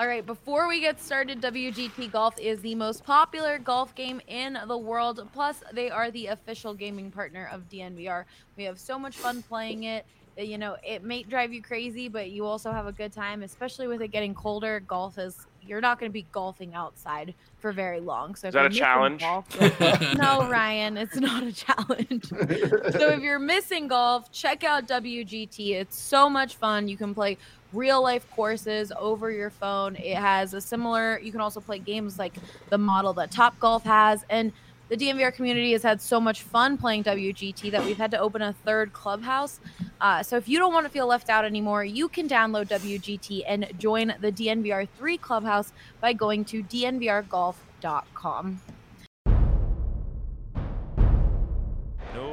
All right, before we get started, WGT Golf is the most popular golf game in the world. Plus, they are the official gaming partner of DNVR. We have so much fun playing it. Uh, You know, it may drive you crazy, but you also have a good time, especially with it getting colder. Golf is, you're not going to be golfing outside for very long. So, if Is that a challenge? golf- no, Ryan, it's not a challenge. so if you're missing golf, check out WGT. It's so much fun. You can play real life courses over your phone. It has a similar, you can also play games like the model that Top Golf has. And the DNVR community has had so much fun playing WGT that we've had to open a third clubhouse. Uh, so if you don't want to feel left out anymore, you can download WGT and join the DNVR 3 clubhouse by going to dnvrgolf.com.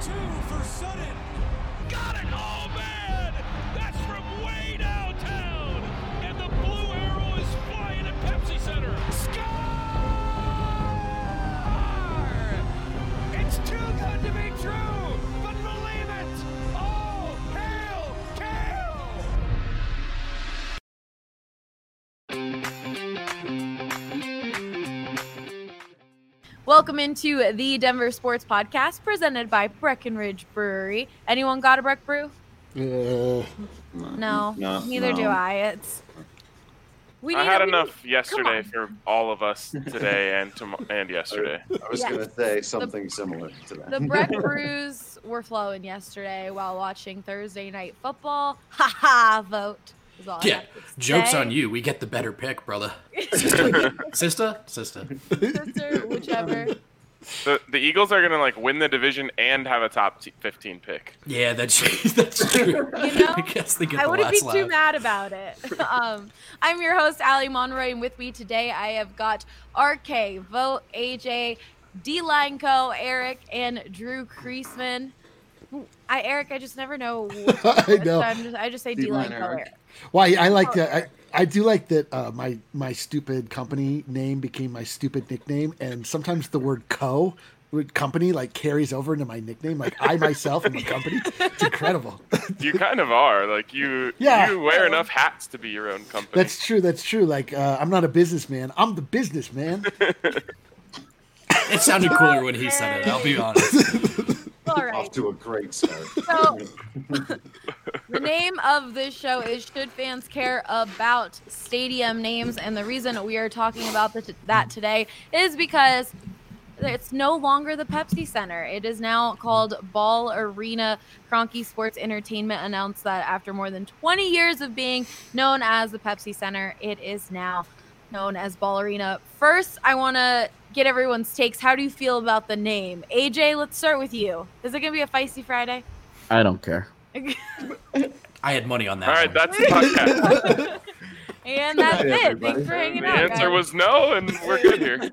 Two for Sutton. Got it! Oh, man! That's from way downtown! And the blue arrow is flying at Pepsi Center. Score! It's too good to be true, Welcome into the Denver Sports Podcast presented by Breckenridge Brewery. Anyone got a Breck Brew? No, No, neither do. I. It's we I had enough need- yesterday for all of us today and tom- and yesterday. I was Yeah. gonna say something similar to that. The Breck Brews were flowing yesterday while watching Thursday night football. Ha ha! Vote. Is all Yeah, have joke's say. on you. We get the better pick, brother. Sister, sister, sister. Sister, whichever. The the Eagles are gonna like win the division and have a top t- 15 pick. Yeah, that's that's true. You know, I guess they get I the wouldn't be last too laugh. mad about it. um, I'm your host, Ali Monroy, and with me today I have got RK, Vogt, AJ, D Line Co, Eric, and Drew Creasman. I Eric, I just never know. I do with, know. so I'm just, I just say D Line D-line Co. Eric. Eric. Why I like that. I, I do like that. Uh, my my stupid company name became my stupid nickname, and sometimes the word "co" word company like carries over into my nickname. Like I myself am a company. It's incredible. You kind of are like you. Yeah. You wear enough hats to be your own company. That's true. That's true. Like uh, I'm not a businessman. I'm the businessman. It sounded cooler when he said it. I'll be honest. All right. Off to a great start. So, the name of this show is Should Fans Care About Stadium Names? And the reason we are talking about the, that today is because it's no longer the Pepsi Center. It is now called Ball Arena. Kroenke Sports Entertainment announced that after more than 20 years of being known as the Pepsi Center, it is now known as Ball Arena. First, I want to get everyone's takes. How do you feel about the name? AJ, let's start with you. Is it going to be a feisty Friday? I don't care. I had money on that. All right, one. that's the podcast. And that's Hey, it. everybody. Thanks for hanging the out. The answer guys. was no, and we're good here.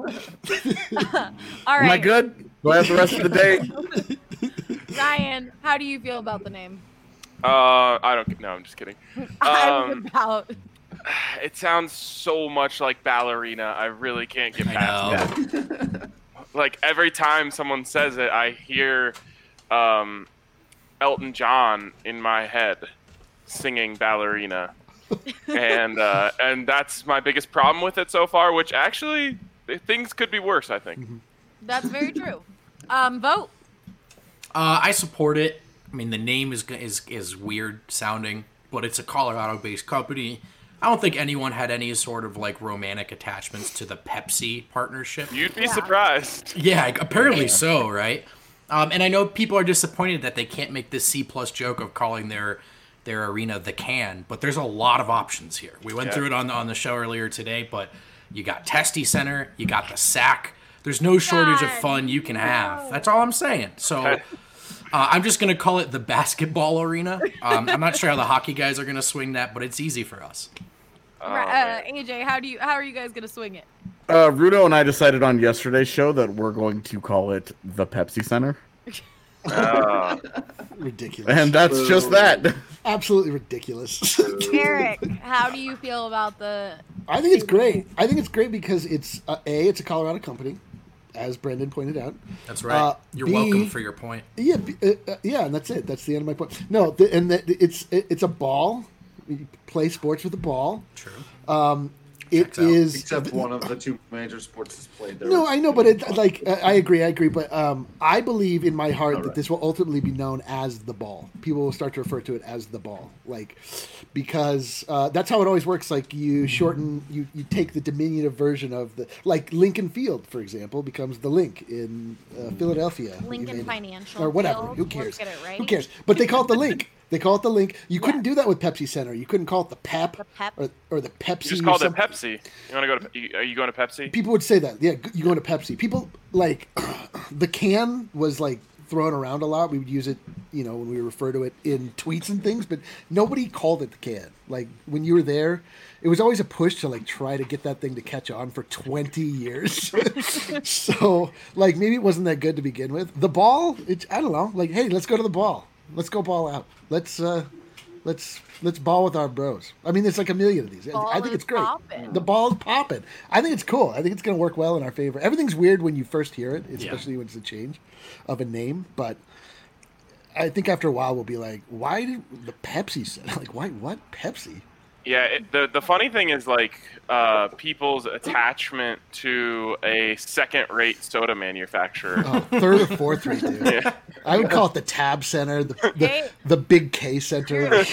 All right. Am I good? Do I have the rest of the day? Ryan, how do you feel about the name? Uh, I don't. No, I'm just kidding. I was Um, about. it sounds so much like ballerina. I really can't get past know. that. Like every time someone says it, I hear, um, Elton John in my head singing ballerina, and uh, and that's my biggest problem with it so far. Which actually things could be worse. I think. That's very true. Um, Vogt. Uh, I support it. I mean, the name is is is weird sounding, but it's a Colorado-based company. I don't think anyone had any sort of like romantic attachments to the Pepsi partnership. You'd be surprised. Yeah, apparently so, right? Um, and I know people are disappointed that they can't make this C plus joke of calling their their arena the can, but there's a lot of options here. We went Yeah. through it on on the show earlier today, but you got Testy Center, you got the Sack. There's no shortage of fun you can have. That's all I'm saying. So. Okay. Uh, I'm just gonna call it the basketball arena. Um, I'm not sure how the hockey guys are gonna swing that, but it's easy for us. Oh, uh, AJ, how do you how are you guys gonna swing it? Uh, Rudo and I decided on yesterday's show that we're going to call it the Pepsi Center, Oh. Ridiculous. and that's just that. Absolutely ridiculous. Eric, how do you feel about the? I think it's great. I think it's great because it's uh, a it's a Colorado company, as Brendan pointed out. That's right. Uh, You're B- welcome for your point. Yeah, b- uh, uh, yeah, and that's it. That's the end of my point. No, the, and the, it's it, it's a ball. You play sports with a ball. True. Um, it Checks out. is Except one of the two major sports is played there. No, I know, but it like I I agree, I agree, but um, I believe in my heart that Alright. this will ultimately be known as the ball. People will start to refer to it as the ball, like because uh, that's how it always works. Like you shorten, you you take the diminutive version of the like Lincoln Field, for example, becomes the Link in uh, Philadelphia, Lincoln made. Financial or whatever. Field. Who Let's cares? get it right. Who cares? But they call it the Link. They call it the Link. You couldn't do that with Pepsi Center. You couldn't call it the Pep, The Pep. Or, or the Pepsi. You just called it something. Pepsi. You want to go to? you- Are you going to Pepsi? People would say that. Yeah, you go to Pepsi. People like the can was like thrown around a lot. We would use it, you know, when we refer to it in tweets and things, but nobody called it the can. Like when you were there, it was always a push to like try to get that thing to catch on for 20 years. so, like maybe it wasn't that good to begin with. The ball, it, I don't know. Like, hey, let's go to the ball. Let's go ball out. Let's uh let's let's ball with our bros. I mean, there's like a million of these. I think it's great. poppin'. The ball's popping. I think it's cool. I think it's going to work well in our favor. Everything's weird when you first hear it, especially when it's a change of a name. But I think after a while we'll be like, why did the Pepsi say like why what Pepsi? Yeah, it, the the funny thing is like uh, people's attachment to a second-rate soda manufacturer. Oh, third or fourth rate, dude. Yeah. I would call it the Tab Center, the Hey. the, the Big K Center.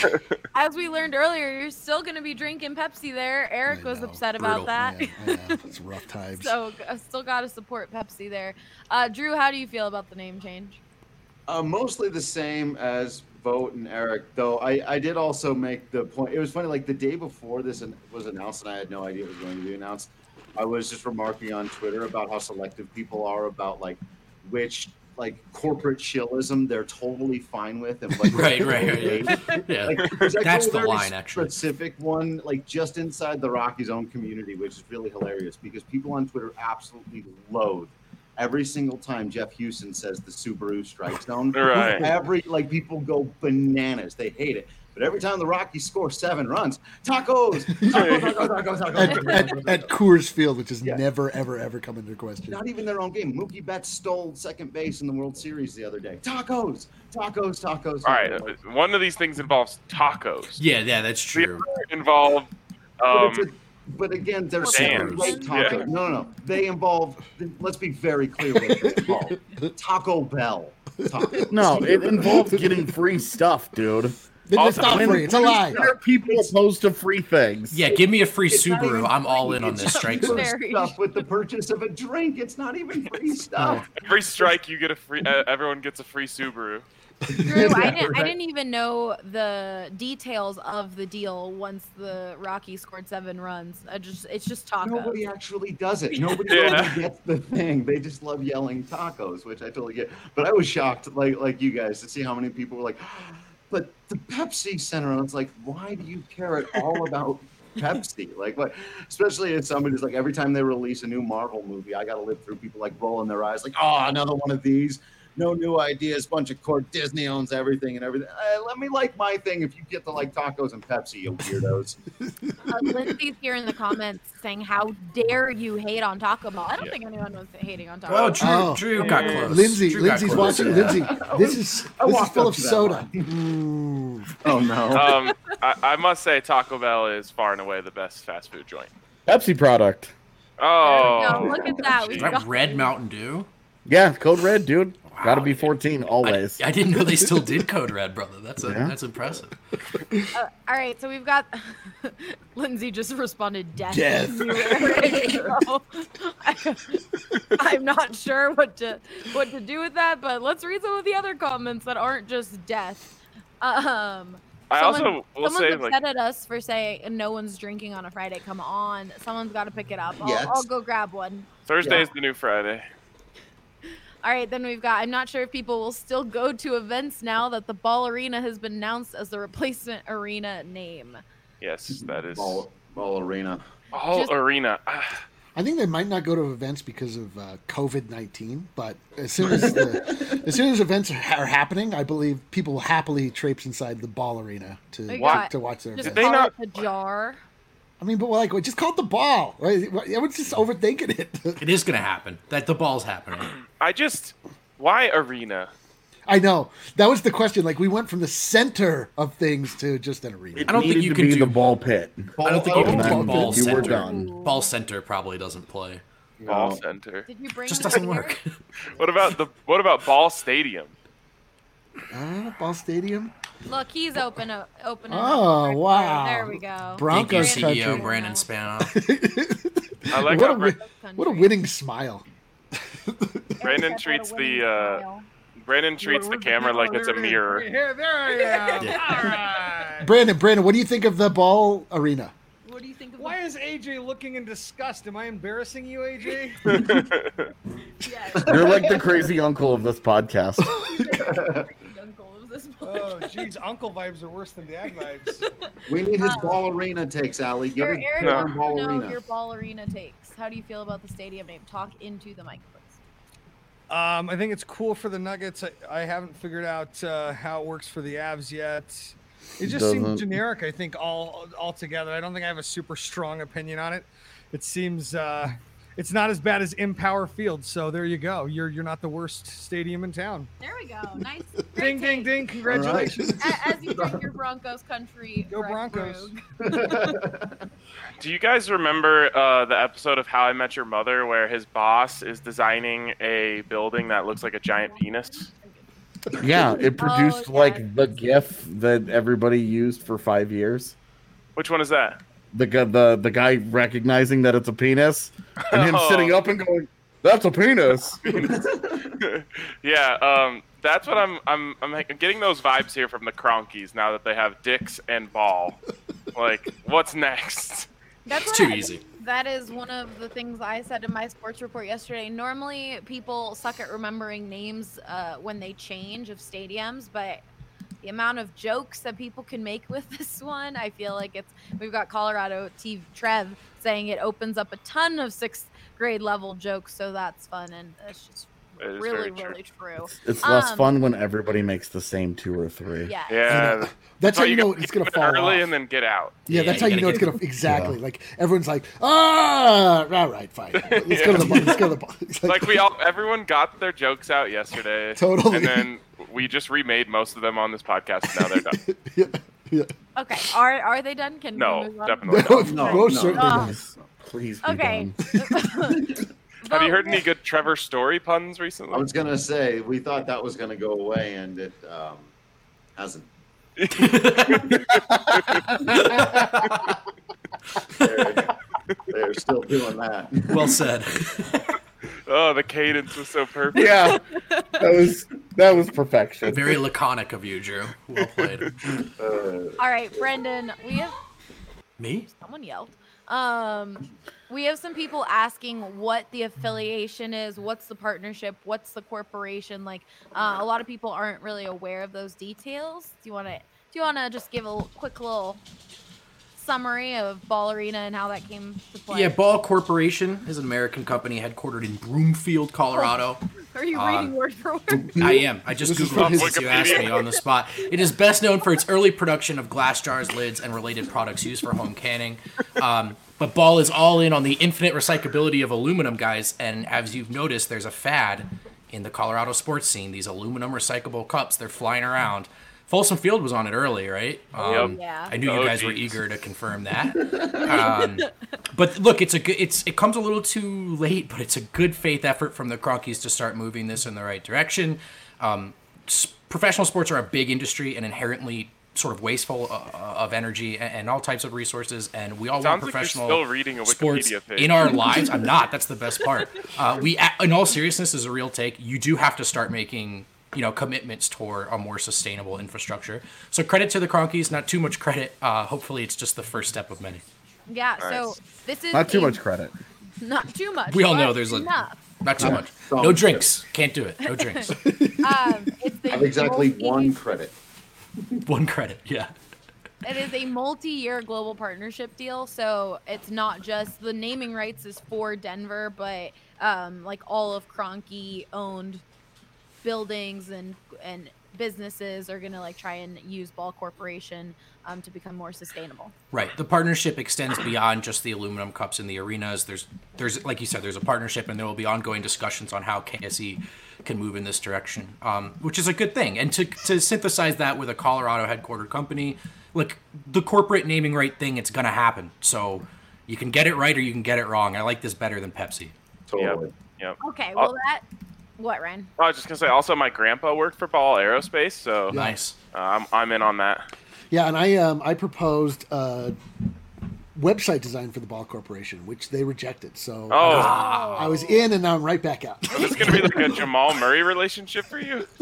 As we learned earlier, you're still gonna be drinking Pepsi there. Eric I was know. upset Brutal. about that. Yeah, It's rough times. So I still got to support Pepsi there. Uh, Drew, how do you feel about the name change? Uh, mostly the same as Vogt and Eric, though I, I did also make the point. It was funny, like the day before this was announced, and I had no idea it was going to be announced. I was just remarking on Twitter about how selective people are about like which like corporate chillism they're totally fine with, and like Right, right, right, yeah. Yeah. Like, That's the very line, actually. Specific one, like just inside the Rockies' own community, which is really hilarious because people on Twitter absolutely loathe every single time Jeff Huson says the Subaru strike zone. Right. Every like people go bananas. They hate it. But every time the Rockies score seven runs, tacos, tacos, tacos, tacos, tacos, at, at, at. Coors Field, which has Yeah. never, ever, ever come into question. Not even their own game. Mookie Betts stole second base in the World Series the other day. Tacos, tacos, tacos. All right, tacos. one of these things involves tacos. Yeah, yeah, that's The true. other involve But, um, it's a- but again, they're Damn. separate tacos. Yeah. No, no, no. They involve. Let's be very clear. What. Taco Bell. Tacos. No, it involves getting free stuff, dude. It's not free. It's a lie. lie. are people opposed to free things? Yeah, give me a free It's Subaru. even I'm all free. in on this strike free zone. Very. stuff with the purchase of a drink. It's not even free stuff. every strike you get a free. Uh, everyone gets a free Subaru. Drew, I didn't, I didn't even know the details of the deal once the Rocky scored seven runs. I just, it's just tacos. Nobody actually does it. Nobody Yeah. really gets the thing. They just love yelling tacos, which I totally get. But I was shocked, like like you guys, to see how many people were like, "But the Pepsi Center." I was like, "Why do you care at all about Pepsi?" Like, what? Especially as somebody who's like, every time they release a new Marvel movie, I got to live through people like rolling their eyes, like, "Oh, another one of these." No new ideas, bunch of court. Disney owns everything and everything. Uh, let me like my thing. If you get to like tacos and Pepsi, you weirdos. Uh, Lindsay's here in the comments saying, "How dare you hate on Taco Bell?" I don't think anyone was hating on Taco Oh, Bell. Drew, Drew got close. Lindsay, Drew Lindsay's close. watching. Lindsay, this is I this is full of to that soda. oh no. Um, I, I must say Taco Bell is far and away the best fast food joint. Pepsi product. Oh, No, look at that. We Is that got Red Mountain Dew? Yeah, code red, dude. Wow, Got to be 14 always. I didn't know they still did Code Red, brother. That's a, Yeah. that's impressive. Uh, all right, so we've got Lindsay just responded death. Death. I, I'm not sure what to what to do with that, but let's read some of the other comments that aren't just death. Um, I someone- also will someone's say upset like at us for saying no one's drinking on a Friday. Come on, someone's got to pick it up. I'll, Yes. I'll go grab one. Thursday Yeah. is the new Friday. All right, then we've got. I'm not sure if people will still go to events now that the Ball Arena has been announced as the replacement arena name. Yes, that is Ball, ball arena. all Just- arena. Ah, I think they might not go to events because of uh, COVID nineteen, but as soon as the, as soon as events are, are happening, I believe people will happily traipse inside the ball arena to We to, to watch their Just event. they call not- it the jar. I mean, but like, just call it the ball. Right? Everyone's just overthinking it. It is going to happen. That the ball's happening. I just why arena? I know that was the question. Like, we went from the center of things to just an arena. It I don't think needed you to can be do- the ball pit. I don't think you can Oh, do ball you were center. done. Ball center probably doesn't play. Ball No. center. Did you bring? Just doesn't work. What about the what about ball stadium? Uh, ball stadium. Look, he's open. o- Opening. up Oh, the front wow. There we go. Broncos Thank you, country. CEO Brandon Spano. I like what, how a, Bra- what a winning smile. Brandon treats the uh, Brandon treats the camera like it's a mirror. Here, there I am. All right. Brandon, Brandon, what do you think of the ball arena? What do you think of Why is AJ looking in disgust? Am I embarrassing you, AJ? yes, You're like the crazy uncle of this podcast. Uncle of this oh, jeez, uncle vibes are worse than dad vibes. We need his ball arena takes, Allie. Give Eric, it Eric No. wants to ball know your ball arena takes. How do you feel about the stadium name? Talk into the mic, please. Um, I think it's cool for the Nuggets. I, I haven't figured out uh, how it works for the Avs yet. It just Doesn't- seems generic. I think all all together. I don't think I have a super strong opinion on it. It seems uh, it's not as bad as Empower Field. So there you go. You're you're not the worst stadium in town. There we go. Nice. Ding Great ding ding! Congratulations. A- As you drink your Broncos country. Go Broncos. Do you guys remember uh, the episode of How I Met Your Mother where his boss is designing a building that looks like a giant penis? Yeah, it produced Oh, like the GIF that everybody used for five years. Which one is that? The the the guy recognizing that it's a penis, and him Oh. sitting up and going, "That's a penis." yeah, um, that's what I'm, I'm. I'm like, getting those vibes here from the Kroenkes now that they have dicks and ball. Like, what's next? That's It's what too I- easy. That is one of the things I said in my sports report yesterday. Normally, people suck at remembering names uh, when they change of stadiums, but the amount of jokes that people can make with this one, I feel like it's. We've got Colorado T Trev saying it opens up a ton of sixth grade level jokes, so that's fun, and it's just It is really, true. really true. It's less Um, fun when everybody makes the same two or three. Yeah. Yeah, That's how you know it's gonna get fall early off. and then get out. Yeah, Yeah, that's you how you know it's gonna exactly like everyone's like, ah, all right, fine. Let's go to the ball. Let's go to the ball. It's Like we all, everyone got their jokes out yesterday. Totally. And then we just remade most of them on this podcast. And now they're done. yeah, yeah. Okay, are are they done? Can No, we move on? definitely No, not. No, most no. certainly Ah. not. Please be Okay. Done. Have you heard any good Trevor Story puns recently? I was gonna say we thought that was gonna go away, and it um, hasn't. They're, they're still doing that. Well said. Oh, the cadence was so perfect. yeah, that was that was perfection. Very laconic of you, Drew. Well played. Uh, All right, Brendan, we have Me? someone yelled. Um, we have some people asking what the affiliation is, what's the partnership, what's the corporation. Like, uh, a lot of people aren't really aware of those details. Do you want to? Do you want to just give a quick little summary of Ball Arena and how that came to play? Yeah, Ball Corporation is an American company headquartered in Broomfield, Colorado. Are you Uh, reading word for word? I am. I just googled from it his- since you asked me on the spot. It is best known for its early production of glass jars, lids, and related products used for home canning. Um, but Ball is all in on the infinite recyclability of aluminum, guys. And as you've noticed, there's a fad in the Colorado sports scene. These aluminum recyclable cups, they're flying around. Folsom Field was on it early, right? Um, Yep. Yeah. I knew Oh, you guys were eager to confirm that. Um, but look, it's a good. It's it comes a little too late, but it's a good faith effort from the Kroenkes to start moving this in the right direction. Um, s- professional sports are a big industry and inherently sort of wasteful uh, of energy and, and all types of resources, and we all Sounds want like you're professional still reading a sports page. in our lives. I'm not. That's the best part. Uh, we, in all seriousness, is a real take. You do have to start making you know commitments toward a more sustainable infrastructure. So credit to the Kroenkes. Not too much credit. Uh, hopefully, it's just the first step of many. Yeah. So this is Not too a- much credit. Not too much. We all know there's a- enough. Not too Yeah. much. No drinks. Can't do it. No drinks. Um, it's the I have exactly one credit. One credit. Yeah. It is a multi-year global partnership deal, so it's not just the naming rights is for Denver, but um, like all of Kroenke owned buildings and and businesses are gonna like try and use Ball Corporation um, to become more sustainable. Right. The partnership extends beyond just the aluminum cups in the arenas. There's there's like you said, there's a partnership and there will be ongoing discussions on how KSE can move in this direction. Um, which is a good thing. And to to synthesize that with a Colorado headquartered company, like the corporate naming right thing, it's gonna happen. So you can get it right or you can get it wrong. I like this better than Pepsi. Totally. Yep. Okay, Uh, well that what Ryan? I was just gonna say. Also, my grandpa worked for Ball Aerospace, so Nice. uh, I'm I'm in on that. Yeah, and I um I proposed uh website design for the Ball Corporation, which they rejected. So Oh, I was in, and now I'm right back out. is this gonna be like a Jamal Murray relationship for you?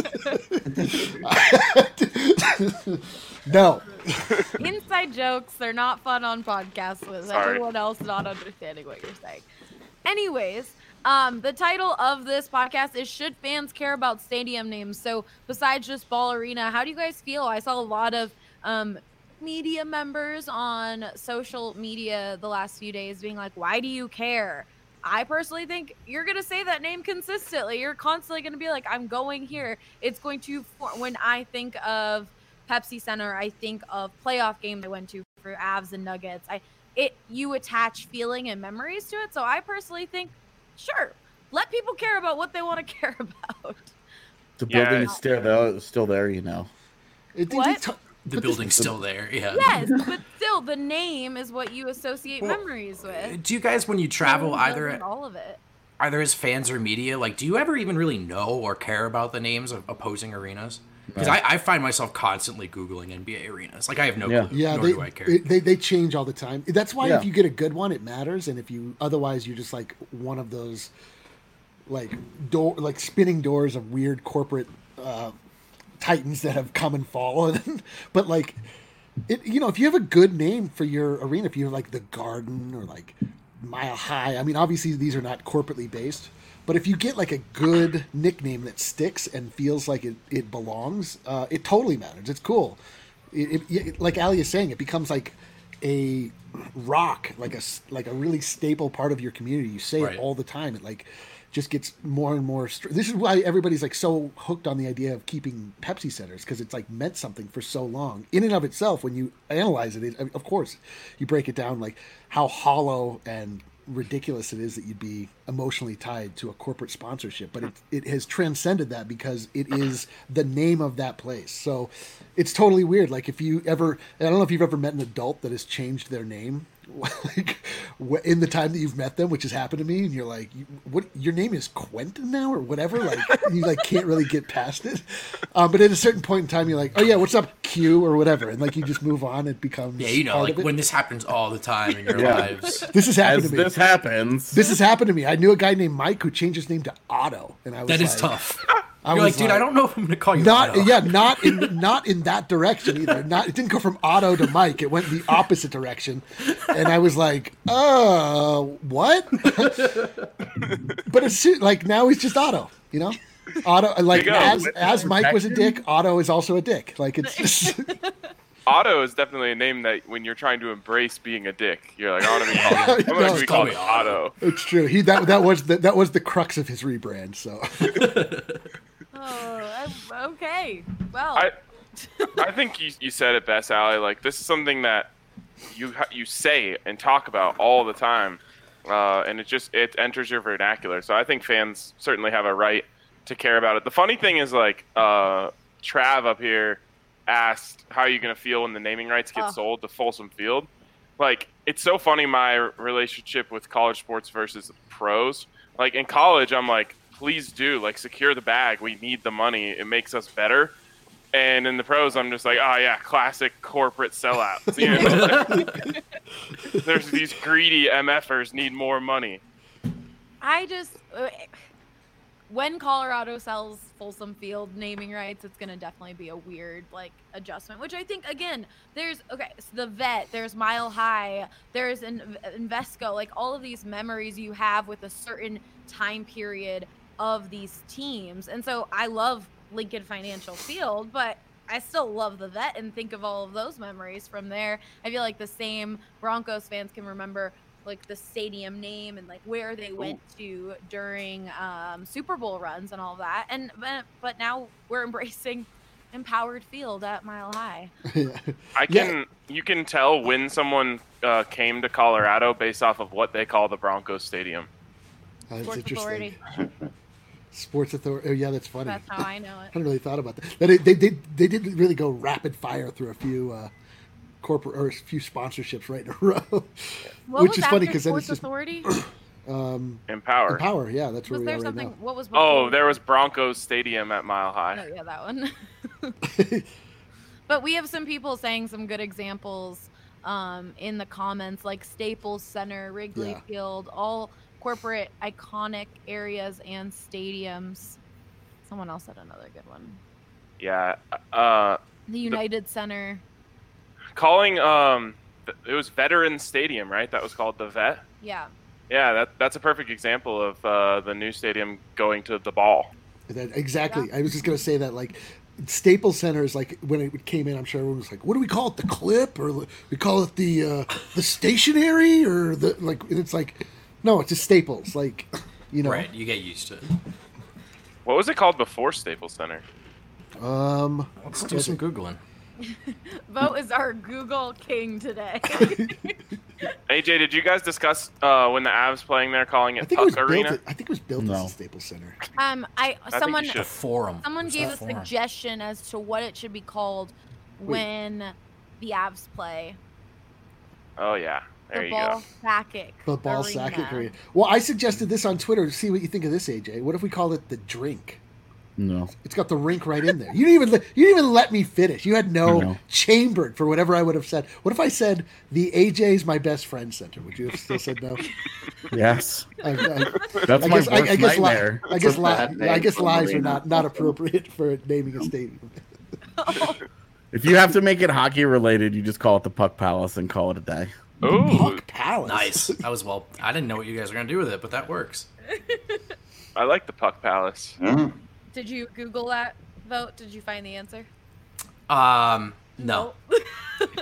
no, Inside jokes, they're not fun on podcasts with Sorry. everyone else not understanding what you're saying. Anyways, um, the title of this podcast is Should Fans Care About Stadium Names? So, besides just Ball Arena, how do you guys feel? I saw a lot of um, media members on social media the last few days being like, Why do you care? I personally think you're going to say that name consistently. You're constantly going to be like, I'm going here. It's going to, for- when I think of Pepsi Center, I think of playoff games I went to for Avs and Nuggets. I it you attach feeling and memories to it. So I personally think, sure, let people care about what they want to care about. The Yeah. building is still there, though, it's still there, you know. It- they- What? they t- The But building's still there. Yeah. Yes, but still, the name is what you associate Well, memories with. Do you guys, when you travel, either all of it. either as fans or media, like, do you ever even really know or care about the names of opposing arenas? Because I, I find myself constantly googling NBA arenas. Like I have no Yeah. clue. yeah, nor they, do I care. it- they they change all the time. That's why Yeah. if you get a good one, it matters, and if you otherwise you're just like one of those like door like spinning doors of weird corporate uh, titans that have come and fallen. but like it, you know, if you have a good name for your arena, if you're like the Garden or like Mile High, I mean, obviously these are not corporately based, but if you get like a good nickname that sticks and feels like it, it belongs, uh, it totally matters. It's cool. It, it, it- like Ali is saying, it becomes like a rock, like a like a really staple part of your community. You say Right. it all the time. It like just gets more and more. Str- this is why everybody's like so hooked on the idea of keeping Pepsi centers because it's like meant something for so long. In and of itself, when you analyze it, it, of course, you break it down like how hollow and ridiculous it is that you'd be emotionally tied to a corporate sponsorship but it, it has transcended that because it is the name of that place so it's totally weird like if you ever i don't know if you've ever met an adult that has changed their name like in the time that you've met them which has happened to me and you're like what your name is quentin now or whatever like you like can't really get past it um, but at a certain point in time you're like oh yeah what's up q or whatever and like you just move on it becomes yeah, you know, like when this happens all the time in your Yeah. lives. this has happened As to me this happens, this has happened to me. I knew a guy named Mike who changed his name to Otto, and I was That is like, tough. I You're was like, dude, I don't know if I'm gonna call you. Not Otto." yeah, not in not in that direction either. Not it didn't go from Otto to Mike. It went the opposite direction, and I was like, uh, what? but it's like now he's just Otto, you know. Otto like go. as as Mike was a dick, Otto is also a dick. Like it's just Otto is definitely a name that when you're trying to embrace being a dick, you're like, I want to be called. I'm No, going to be called called Otto. It's true. He that that was the, that was the crux of his rebrand. So Oh, I- okay. Well, I I think you, you said it best, Allie. Like this is something that you you say and talk about all the time, uh, and it just it enters your vernacular. So I think fans certainly have a right to care about it. The funny thing is, like uh, Trav up here asked, "How are you going to feel when the naming rights get Oh. sold to Folsom Field?" Like it's so funny my relationship with college sports versus pros. Like in college, I'm like, please do like secure the bag. We need the money. It makes us better. And in the pros, I'm just like, oh yeah, classic corporate sellouts. You know? There's these greedy MFers need more money. I just uh, when Colorado sells Folsom Field naming rights, it's gonna definitely be a weird like adjustment. Which I think again, there's okay, so the vet, there's Mile High, there's in, Invesco, like all of these memories you have with a certain time period of these teams, and so I love Lincoln Financial Field, but I still love the vet and think of all of those memories from there. I feel like the same Broncos fans can remember like the stadium name and like where they went to during um, Super Bowl runs and all that. And but, but now we're embracing empowered field at Mile High. I can you can tell when someone uh, came to Colorado based off of what they call the Broncos Stadium. That's Sports interesting. Authority. Sports Authority. Oh yeah, that's funny. That's how I know it. I it. hadn't really thought about that. But they, they did they did really go rapid fire through a few uh, corporate or a few sponsorships right in a row, What which was is funny after because then Sports it's just Authority? um, Empower. Empower. Yeah, that's where Was we there are right something? now. What was? Oh, there was Broncos Stadium at Mile High. Oh yeah, that one. but we have some people saying some good examples um, in the comments, like Staples Center, Wrigley Yeah. Field, all corporate iconic areas and stadiums. Someone else had another good one. Yeah. Uh, The United Center. calling um, it was Veteran Stadium, right? That was called the Vet. Yeah. Yeah, that that's a perfect example of uh, the new stadium going to the ball. That, exactly. I was just gonna say that like Staples Center is like when it came in. I'm sure everyone was like, "What do we call it? The clip or we call it the uh, the stationary or the like?" And it's like, no, it's just Staples. Like, you know. Right, you get used to it. What was it called before Staples Center? Um, Let's do some googling. Vogt is our Google king today. AJ, did you guys discuss uh, when the Avs playing there, calling it I think it was Puck built. Arena? At, I think it was built No. as a Staples Center. um, I think you someone should. Forum. someone What's gave a forum? suggestion as to what it should be called when the Avs play. Oh yeah, there the you ball go. sacket. The ball arena. sack. Well, I suggested this on Twitter to see what you think of this, AJ. What if we call it the drink? No. It's got the rink right in there. You didn't even let, you didn't even let me finish. You had no No. chambered for whatever I would have said. What if I said the AJ's my best friend center? Would you have still said no? Yes. I, I, That's I my guess I, I worst guess li- nightmare. I guess li- name I guess lies are not not appropriate for naming a stadium. If you have to make it hockey related, you just call it the Puck Palace and call it a day. Ooh, Puck Palace. Nice. That was well. I didn't know what you guys were gonna do with it, but that works. I like the Puck Palace. Yeah. Did you Google that Vogt? Did you find the answer? Um, no.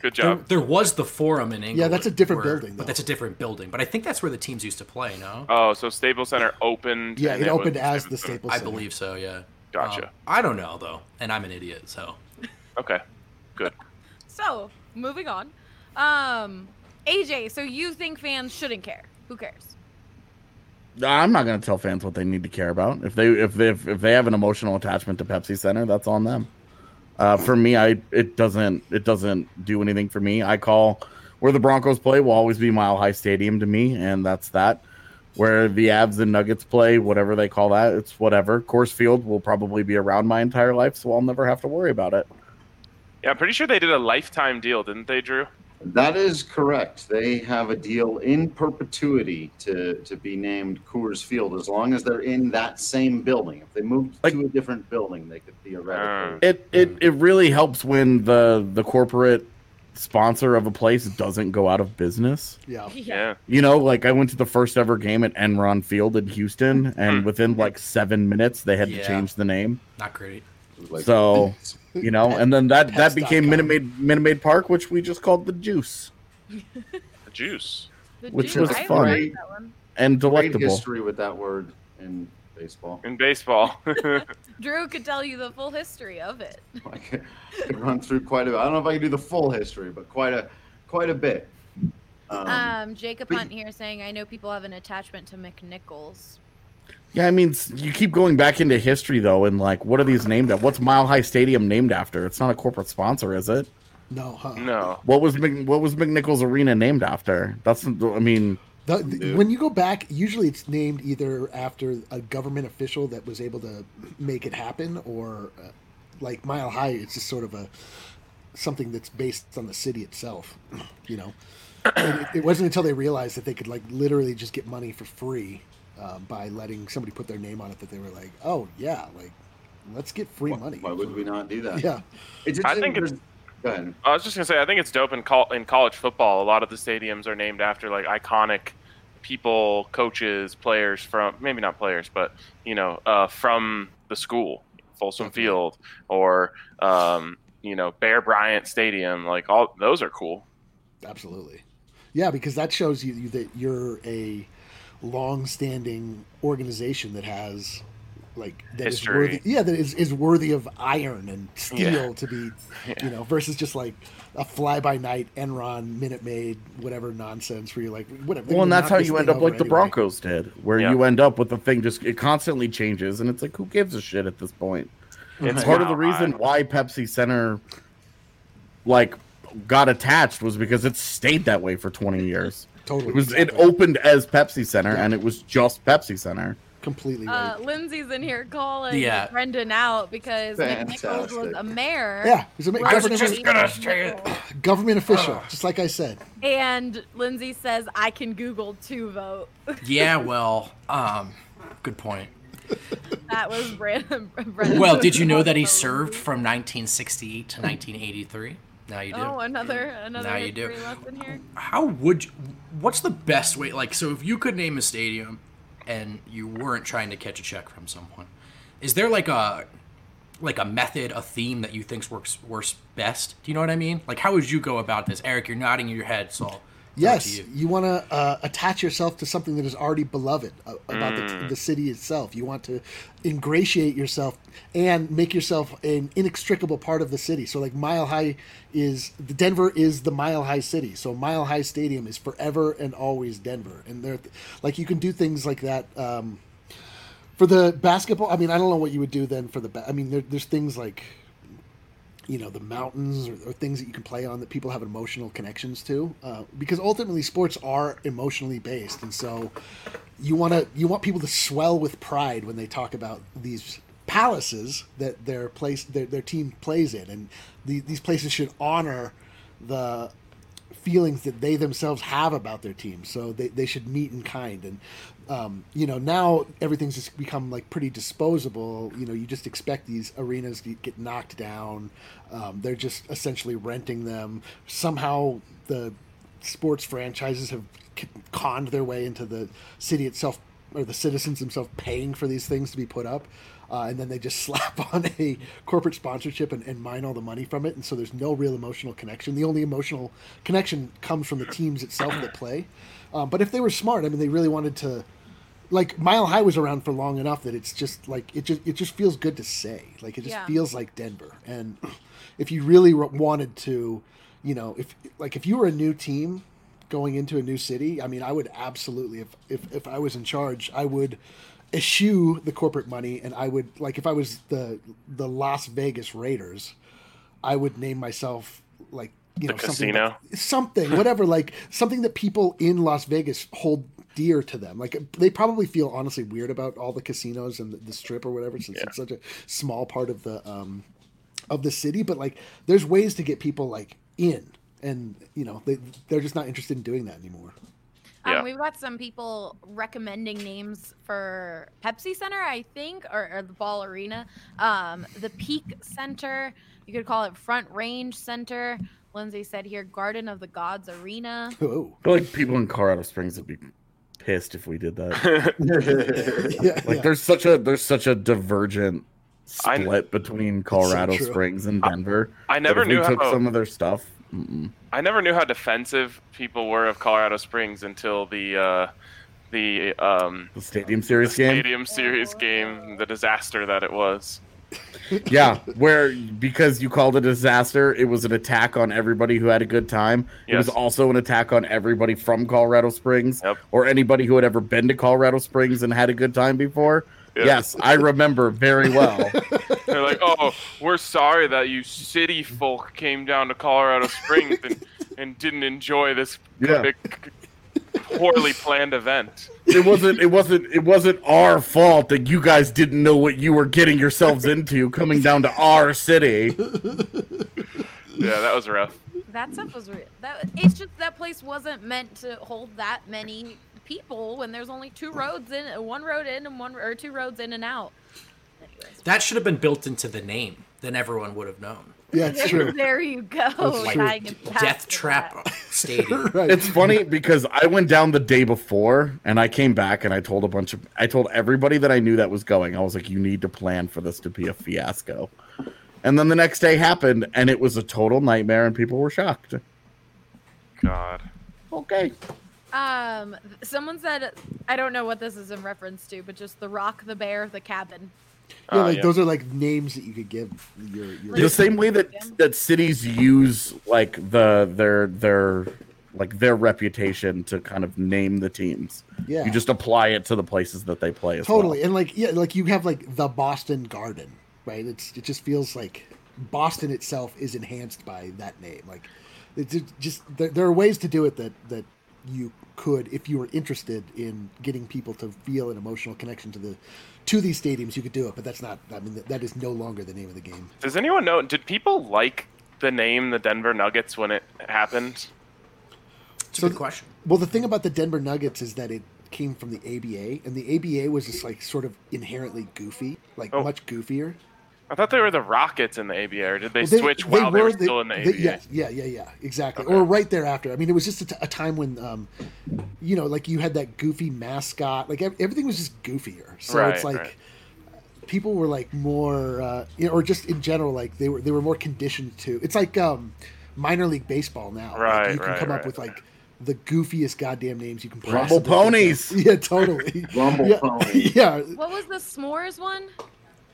Good job. there was the forum in Inglewood. Yeah, that's a different building, though. But that's a different building. But I think that's where the teams used to play. No, Oh, so Staples Center opened. Yeah, it was opened as the Staples Center. I believe so. Yeah. Gotcha. Um, I don't know though, and I'm an idiot. So Okay, good. So moving on. Um, AJ, so you think fans shouldn't care? Who cares? I'm not going to tell fans what they need to care about. If they if they if they have an emotional attachment to Pepsi Center, that's on them. Uh, for me, I it doesn't it doesn't do anything for me. I call where the Broncos play will always be Mile High Stadium to me, and that's that. Where the Avs and Nuggets play, whatever they call that, it's whatever. Coors Field will probably be around my entire life, so I'll never have to worry about it. Yeah, I'm pretty sure they did a lifetime deal, didn't they, Drew? That is correct. They have a deal in perpetuity to, to be named Coors Field as long as they're in that same building. If they moved Like- to a different building, they could theoretically. It it it really helps when the the corporate sponsor of a place doesn't go out of business. Yeah. Yeah. You know, like I went to the first ever game at Enron Field in Houston, and Hmm. within like seven minutes they had Yeah. to change the name. not great. like, So You know, and then that that became Minute Maid Minute Maid Park, which we just called the Juice, The juice. The which juice. was I fun. like that one. and Great delectable. history with that word in baseball. In baseball. Drew could tell you the full history of it. I could, could run through quite a. I don't know if I can do the full history, but quite a quite a bit. Um, Um, Jacob Hunt here saying, "I know people have an attachment to McNichols." Yeah, I mean, you keep going back into history though, and like, what are these named after? What's Mile High Stadium named after? It's not a corporate sponsor, is it? No, huh? no. What was Mc, what was McNichols Arena named after? That's, I mean, The, the- when you go back, usually it's named either after a government official that was able to make it happen, or uh, like Mile High, it's just sort of a something that's based on the city itself. You know, and it, it wasn't until they realized that they could like literally just get money for free uh, by letting somebody put their name on it that they were like, oh yeah, like let's get free money. why would we not do that? Yeah. It's I think it's- Go ahead. I was just gonna say, I think it's dope in col- in college football. A lot of the stadiums are named after like iconic people, coaches, players from maybe not players, but you know, uh, from the school, Folsom Field, or um, you know, Bear Bryant Stadium. Like all those are cool. Absolutely. Yeah, because that shows you, you that you're a long-standing organization that has like that is History. worthy. Yeah, that is, is worthy of iron and steel Yeah. to be, Yeah. you know, versus just like a fly-by-night Enron Minute Maid whatever nonsense where you're like whatever. well, and that's how you end up like over the. Broncos did, where Yeah. you end up with the thing just it constantly changes, and it's like, who gives a shit at this point? It's Part of the reason High. why Pepsi Center, like, got attached was because it stayed that way for twenty years. Totally. It was it opened as Pepsi Center, and it was just Pepsi Center. completely Uh. Lindsay's in here calling Yeah. Brendan out because McNichols was a mayor. Yeah, he's a ma- Right, government, just gonna say it. government official, just like I said. And Lindsay says, "I can Google to vote." Yeah, well, um, good point. that was Brandon. Brendan. Well, did you know that he served from 1968 to 1983? Now you do. Oh, another mm. another Now you do. history lesson here. How would you, what's the best way like so if you could name a stadium and you weren't trying to catch a check from someone, is there like a like a method, a theme that you think works works best? Do you know what I mean? Like how would you go about this? Eric, you're nodding your head, so it's up to Yes, you. you, want to uh, attach yourself to something that is already beloved uh, about the, the city itself. You want to ingratiate yourself and make yourself an inextricable part of the city. So, like Mile High is the Denver is the Mile High city. So, Mile High Stadium is forever and always Denver. And there, like you can do things like that. Um, for the basketball, I mean, I don't know what you would do then for the. Ba- I mean, there, there's things like you know the mountains or, or things that you can play on that people have emotional connections to uh, because ultimately sports are emotionally based and so you want to you want people to swell with pride when they talk about these palaces that their place their, their team plays in and the, these places should honor the feelings that they themselves have about their team. So they, they should meet in kind. And, um, you know, now everything's just become like pretty disposable. You know, you just expect these arenas to get knocked down. Um, they're just essentially renting them. Somehow the sports franchises have conned their way into the city itself or the citizens themselves paying for these things to be put up. Uh, and then they just slap on a corporate sponsorship and, and mine all the money from it. And so there's no real emotional connection. The only emotional connection comes from the teams itself that play. Um, but if they were smart, I mean, they really wanted to. Like Mile High was around for long enough that it's just like it just it just feels good to say. Like it just Yeah. feels like Denver. And if you really wanted to, you know, if like if you were a new team going into a new city, I mean, I would absolutely if if, if I was in charge, I would eschew the corporate money and I would like if I was the the Las Vegas Raiders, I would name myself like you The know something casino? that- something whatever like something that people in Las Vegas hold dear to them. Like they probably feel honestly weird about all the casinos and the, the strip or whatever since it's such a small part of the um of the city, but like there's ways to get people like in and you know they they're just not interested in doing that anymore. Yeah. Um, we've got some people recommending names for Pepsi Center, I think, or, or the Ball Arena. Um, the Peak Center, you could call it Front Range Center. Lindsay said here, Garden of the Gods Arena. Oh. I feel like people in Colorado Springs would be pissed if we did that. Yeah, like yeah. there's such a there's such a divergent I- split between Colorado true. Springs and Denver. I But never if we knew took how- some of their stuff. Mm-mm. I never knew how defensive people were of Colorado Springs until the uh, the um, The Stadium Series game. Stadium Series game, the disaster that it was. Yeah, where because you called it a disaster, it was an attack on everybody who had a good time. It was also an attack on everybody from Colorado Springs Yep. or anybody who had ever been to Colorado Springs and had a good time before. Yeah. Yes, I remember very well. They're like, "Oh, we're sorry that you city folk came down to Colorado Springs and, and didn't enjoy this Yeah. Big, poorly planned event." it wasn't it wasn't it wasn't our fault that you guys didn't know what you were getting yourselves into coming down to our city. Yeah, that was rough. That stuff was real. That it's just that place wasn't meant to hold that many people when there's only two roads in, one road in and one or two roads in and out. Anyways, That should have been built into the name. Then everyone would have known. Yeah, it's true. there you go. Like tying Death Trap that. Stadium. Right. It's funny because I went down the day before and I came back and I told a bunch of I told everybody that I knew that was going. I was like, you need to plan for this to be a fiasco. And then the next day happened and it was a total nightmare and people were shocked. God. Okay. Um, someone said I don't know what this is in reference to, but just the rock, the bear, the cabin. Yeah, Uh, like yeah. those are like names that you could give your. your The same way that that cities use like the their their like their reputation to kind of name the teams. Yeah. You just apply it to the places that they play as Totally, well. and like yeah, like you have like the Boston Garden, right? It's it just feels like Boston itself is enhanced by that name. Like it's just there, there are ways to do it that that you could if you were interested in getting people to feel an emotional connection to the to these stadiums. You could do it, but that's not. I mean, that, that is no longer the name of the game. Does anyone know? Did people like the name the Denver Nuggets when it happened? It's a So good th- question. Well, the thing about the Denver Nuggets is that it came from the ABA, and the ABA was just like sort of inherently goofy, like Oh. much goofier. I thought they were the Rockets in the ABA, or did they Well, switch while they were still in the ABA? yeah, yeah, yeah, yeah, exactly. Or right thereafter. I mean, it was just a, t- a time when, um, you know, like you had that goofy mascot. Like everything was just goofier. So Right, it's like right. people were like more, uh, you know, or just in general, like they were they were more conditioned to. It's like um, minor league baseball now. Like, Right, you can right, come up with like the goofiest goddamn names you can. Rumble possibly think ponies. Yeah, totally. Rumble yeah, pony. Yeah, What was the s'mores one?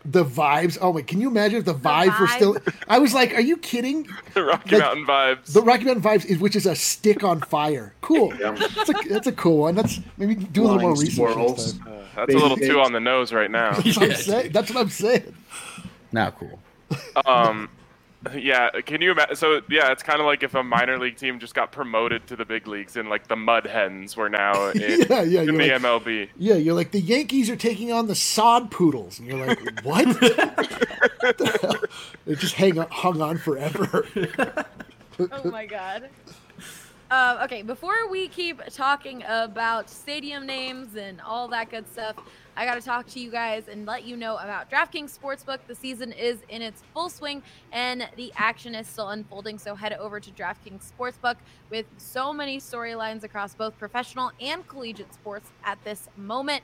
The vibes. Oh wait, Can you imagine if the vibes were still? I was like, "Are you kidding?" The Rocky Like, Mountain vibes. The Rocky Mountain Vibes, is, which is a stick on fire. Cool. That's a, that's a cool one. That's maybe do a little more research. squirrels. next time. Uh, that's Baby a little too on the nose right now. That's what I'm saying. That's what I'm saying. Now cool. um, yeah, can you imagine? So yeah, it's kind of like if a minor league team just got promoted to the big leagues, and like the Mud Hens were now in, Yeah, yeah, in the like- MLB. Yeah, you're like the Yankees are taking on the Sod Poodles, and you're like, what? What the hell? It just hang on, hung on forever. oh my god. Um, okay, before we keep talking about stadium names and all that good stuff, I got to talk to you guys and let you know about DraftKings Sportsbook. The season is in its full swing and the action is still unfolding. So head over to DraftKings Sportsbook with so many storylines across both professional and collegiate sports at this moment.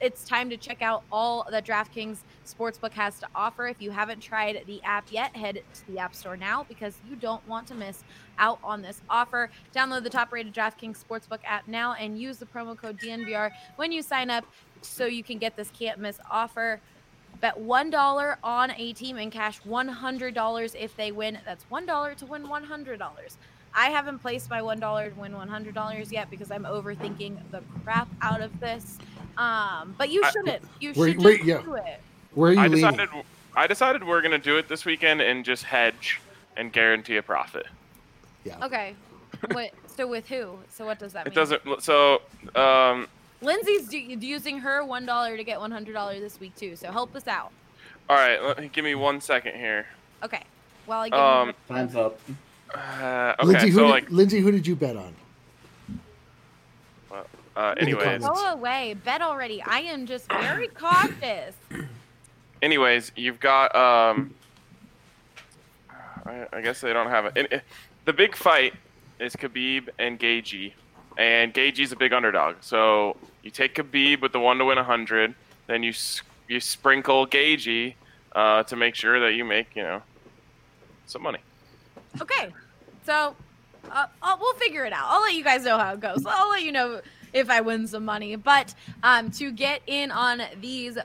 It's time to check out all that DraftKings Sportsbook has to offer. If you haven't tried the app yet, head to the App Store now because you don't want to miss out on this offer. Download the top rated DraftKings Sportsbook app now and use the promo code DNVR when you sign up so you can get this can't miss offer. Bet $1 on a team and cash $100 if they win. That's $1 to win $100. I haven't placed my $1 to win $100 yet because I'm overthinking the crap out of this. Um, but you shouldn't. You Where- should where- just yeah. do it. Where are you I leaning? decided I decided we're gonna do it this weekend and just hedge and guarantee a profit. Okay. What? So with who? So what does that mean? It doesn't. So um, Lindsay's do, using her one dollar to get one hundred dollars this week too. So help us out. all right, let me, give me one second here. Okay. While I give Um, you Time's up. uh, okay, Lindsay, who so did, like, Lindsay, who did you bet on? Well, uh, anyways, comments. go away. Bet already. I am just very cautious. anyways, you've got um. I, I guess they don't have it. The big fight is Khabib and Gaethje, and Gaethje's a big underdog. So you take Khabib with the one to win hundred, then you you sprinkle Gaethje uh, to make sure that you make you know some money. Okay, so uh, we'll figure it out. I'll let you guys know how it goes. I'll let you know if I win some money. But um, to get in on these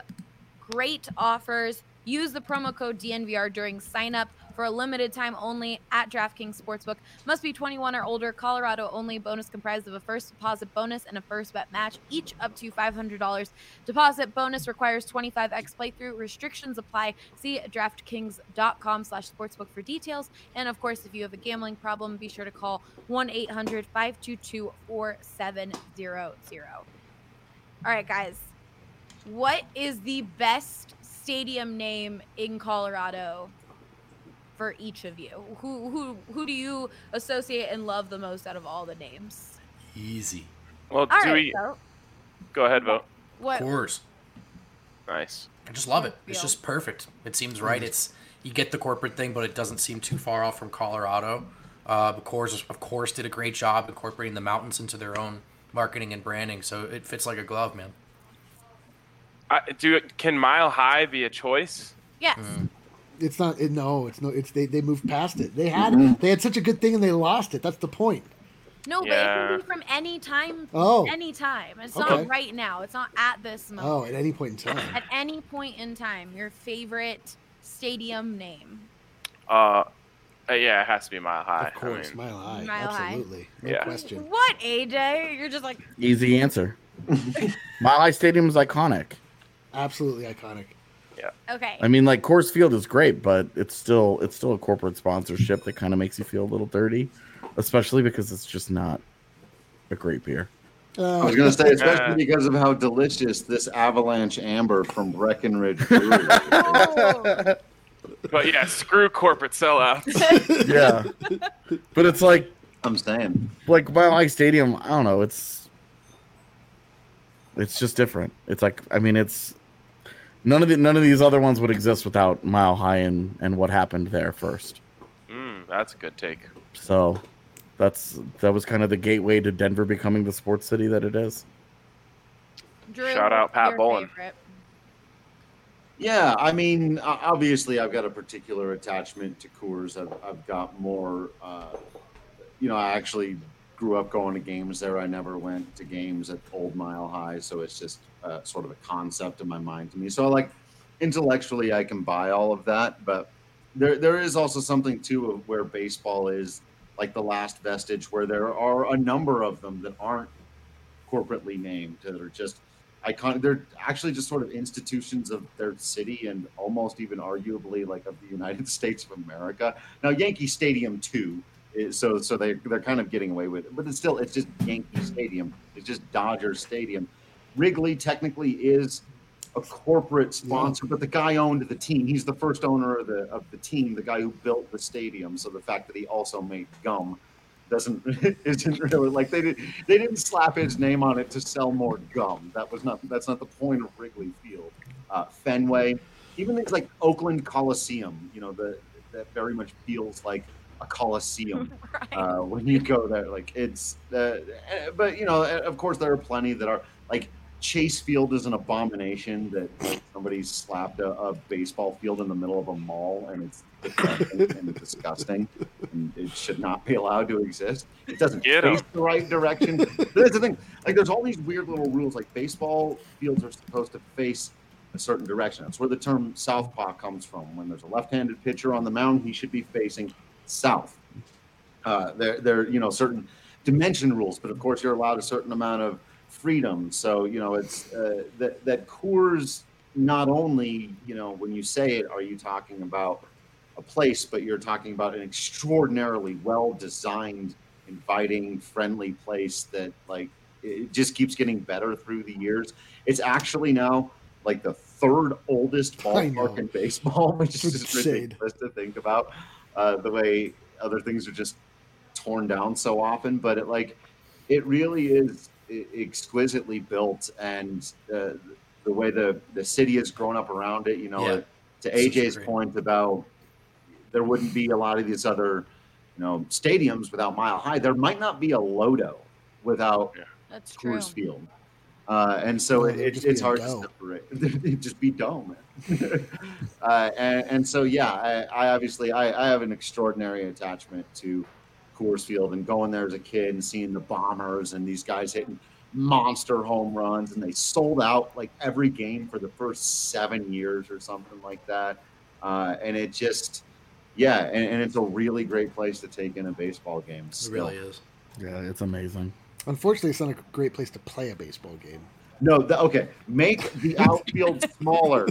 great offers, use the promo code DNVR during sign up for a limited time only at DraftKings Sportsbook. Must be 21 or older. Colorado only. Bonus comprised of a first deposit bonus and a first bet match, each up to $500. Deposit bonus requires 25x playthrough. Restrictions apply. See DraftKings.com slash sportsbook for details. And of course, if you have a gambling problem, be sure to call 1-800-522-4700. All right, guys. What is the best stadium name in Colorado for each of you? Who who who do you associate and love the most out of all the names? Easy. Well, All do right, we so go ahead vote? what? Coors. Nice. I just love it. It's Deal. just perfect. It seems right. It's you get the corporate thing, but it doesn't seem too far off from Colorado. Uh, but Coors, of course, did a great job incorporating the mountains into their own marketing and branding, so it fits like a glove, man. I, do can Mile High be a choice? Yes. It's not. It, no, it's no. It's they. They moved past it. They had. They had such a good thing and they lost it. That's the point. No, but it can be from any time. Oh. Any time. It's Okay. not right now. It's not at this moment. Oh, at any point in time. At any point in time, your favorite stadium name. Uh, uh, yeah, it has to be Mile High. Of course, I mean, Mile High. Mile High. Absolutely. No Yeah. question. What, AJ? You're just like, Easy answer. Mile High Stadium is iconic. Absolutely iconic. Okay. I mean, like Coors Field is great, but it's still it's still a corporate sponsorship that kind of makes you feel a little dirty, especially because it's just not a great beer. I was gonna say, especially Uh, because of how delicious this Avalanche Amber from Breckenridge Brewery. Oh, but yeah, screw corporate sellouts. Yeah, but it's like I'm saying. like Mile High Stadium. I don't know. It's it's just different. It's like I mean, it's none of the none of these other ones would exist without Mile High and and what happened there first. Mm, that's a good take. So that's that was kind of the gateway to Denver becoming the sports city that it is. Drew, Shout out Pat your Bowlen. favorite? Yeah, I mean, obviously, I've got a particular attachment to Coors. I've, I've got more. Uh, you know, I actually grew up going to games there. I never went to games at Old Mile High, so it's just uh, sort of a concept in my mind to me. So, like, intellectually, I can buy all of that, but there there is also something too of where baseball is like the last vestige, where there are a number of them that aren't corporately named that are just iconic. They're actually just sort of institutions of their city and almost even arguably like of the United States of America. Now, Yankee Stadium too. Is, so so they they're kind of getting away with it, but it's still it's just Yankee Stadium. It's just Dodger Stadium. Wrigley technically is a corporate sponsor, but the guy owned the team. He's the first owner of the of the team, the guy who built the stadium. So the fact that he also made gum doesn't isn't really like they did they didn't slap his name on it to sell more gum. That was not that's not the point of Wrigley Field. Uh, Fenway, even things like Oakland Coliseum, you know, the that very much feels like a coliseum uh, when you go there. Like it's, uh, eh, but you know, eh, of course, there are plenty that are like Chase Field is an abomination that like, somebody slapped a, a baseball field in the middle of a mall, and it's and disgusting, and it should not be allowed to exist. It doesn't Get 'em. face the right direction. That's the thing. Like, there's all these weird little rules. Like baseball fields are supposed to face a certain direction. That's where the term southpaw comes from. When there's a left-handed pitcher on the mound, he should be facing south. Uh, there, there, you know, certain dimension rules, but of course, you're allowed a certain amount of freedom. So, you know, it's uh, that that Coors not only, you know, when you say it, are you talking about a place, but you're talking about an extraordinarily well-designed, inviting, friendly place that like it just keeps getting better through the years. It's actually now like the third oldest ballpark in baseball, which is just ridiculous to think about. Uh, the way other things are just torn down so often, but it like it really is exquisitely built, and uh, the way the the city has grown up around it. You know, Yeah. to AJ's great. point about there wouldn't be a lot of these other you know stadiums without Mile High. There might not be a Lodo without That's true. Coors Field. Uh, and so No, it, it, it's hard dough. to separate. Just be dough, man. uh, and, and so, yeah, I, I obviously I, I have an extraordinary attachment to Coors Field and going there as a kid and seeing the bombers and these guys hitting monster home runs and they sold out like every game for the first seven years or something like that. Uh, and it just, yeah, and, and it's a really great place to take in a baseball game. It still. really is. Yeah, it's amazing. Unfortunately, it's not a great place to play a baseball game. No, the, okay. Make the outfield smaller.